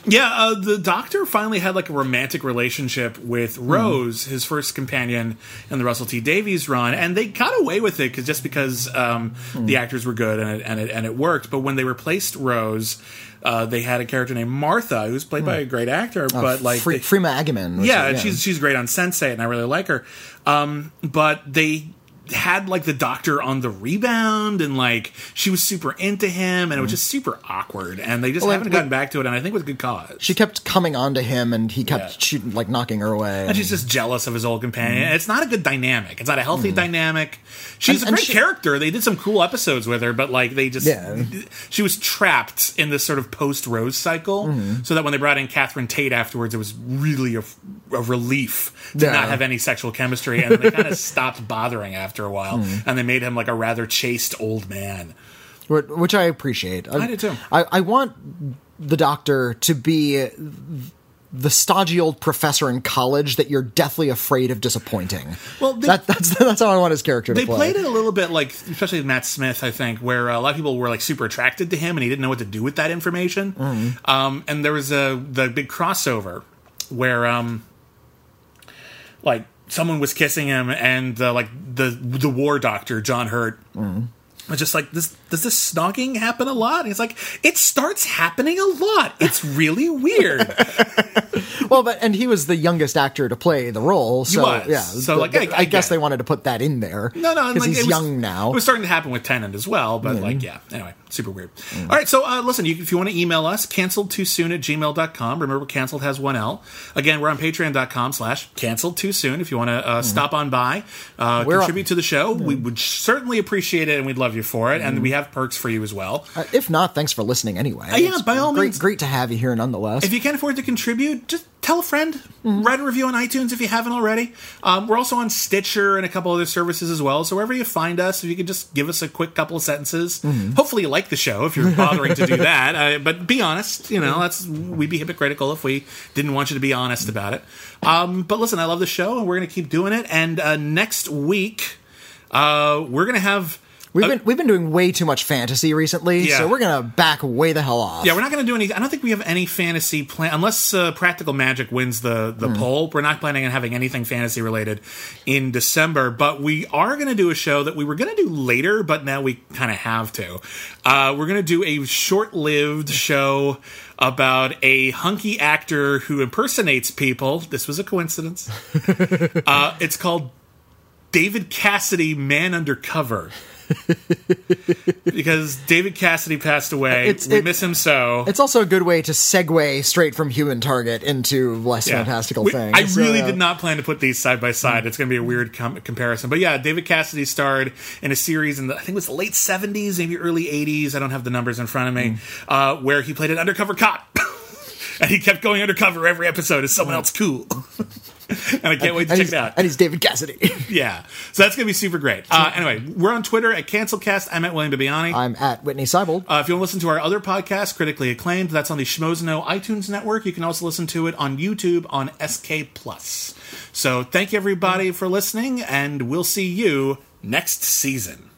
Yeah, uh, the doctor finally had like a romantic relationship with Mm-hmm. Rose, his first companion in the Russell T Davies run, and they got away with it because just because um, Mm. the actors were good and it, and it and it worked. But when they replaced Rose, uh, they had a character named Martha, who's played by a great actor, but like Free, they- Freema Agyeman. yeah, it, she's she's great on Sense8, and I really like her. Um, but they had like the doctor on the rebound, and like she was super into him, and it was mm. just super awkward. And they just Well, haven't like- gotten back to it, and I think with good cause. She kept coming on to him, and he kept Yeah. shooting, like knocking her away. and she's just jealous of his old companion. Mm. It's not a good dynamic. It's not a healthy mm. dynamic. She's And- a and great she- character. They did some cool episodes with her, but like they just Yeah. she was trapped in this sort of post Rose cycle. Mm-hmm. So that when they brought in Catherine Tate afterwards, it was really a, a relief to Yeah. not have any sexual chemistry, and they kind of stopped bothering after a while, Mm-hmm. and they made him like a rather chaste old man. Which I appreciate. I do too. I, I want the doctor to be the stodgy old professor in college that you're deathly afraid of disappointing. Well, they- that, that's that's how I want his character to be. They play. played it a little bit like, especially Matt Smith, I think, where a lot of people were like super attracted to him, and he didn't know what to do with that information. Mm-hmm. Um, and there was a the big crossover where, um, like, someone was kissing him, and uh, like the the war doctor John Hurt. Mm-hmm. was just like this. Does this snogging happen a lot? And he's like, it starts happening a lot. It's really weird. well, but and he was the youngest actor to play the role, so yeah. So, the- like, the- I- I, I guess they wanted to put that in there. No, no, because like, he's was- young now. It was starting to happen with Tennant as well, but like, yeah. Anyway, super weird. All right, so uh, listen, you, if you want to email us, canceled too soon at gmail.com. Remember, canceled has one L. Again, we're on patreon.com slash canceled too soon. If you want to uh, stop on by, uh, contribute to the show, we would certainly appreciate it and we'd love you for it. And we have perks for you as well. Uh, if not, thanks for listening anyway. Uh, yeah, It's by all great, means. great to have you here nonetheless. If you can't afford to contribute, just tell a friend. Write a review on iTunes if you haven't already. Um, we're also on Stitcher and a couple other services as well. So wherever you find us, if you could just give us a quick couple of sentences. Hopefully you like the show if you're bothering to do that. Uh, but be honest. You know, that's we'd be hypocritical if we didn't want you to be honest about it. Um, but listen, I love the show, and we're going to keep doing it. And uh, next week, uh, we're going to have. We've uh, been we've been doing way too much fantasy recently, Yeah. so we're gonna back way the hell off. Yeah, we're not going to do any. I don't think we have any fantasy plan unless uh, Practical Magic wins the the poll. We're not planning on having anything fantasy related in December, but we are going to do a show that we were going to do later, but now we kind of have to. Uh, we're going to do a short lived show about a hunky actor who impersonates people. This was a coincidence. uh, it's called David Cassidy Man Undercover. because David Cassidy passed away. It's- we it- miss him so. It's also a good way to segue straight from Human Target into less Yeah. fantastical We- things. I So, really yeah. did not plan to put these side by side. Mm. It's going to be a weird com- comparison. But yeah, David Cassidy starred in a series in the, I think it was the late 70s, maybe early 80s. I don't have the numbers in front of me, mm. uh, where he played an undercover cop. and he kept going undercover every episode as someone mm. else cool. and I can't wait to And check it out. and he's David Cassidy. Yeah. So that's going to be super great. Uh, anyway, we're on Twitter at CancelCast. I'm at William Bibbiani. I'm at Witney Seibold. Uh, if you want to listen to our other podcast, critically acclaimed, that's on the Schmozino iTunes network. You can also listen to it on YouTube on SK Plus. So thank you everybody for listening, and we'll see you next season.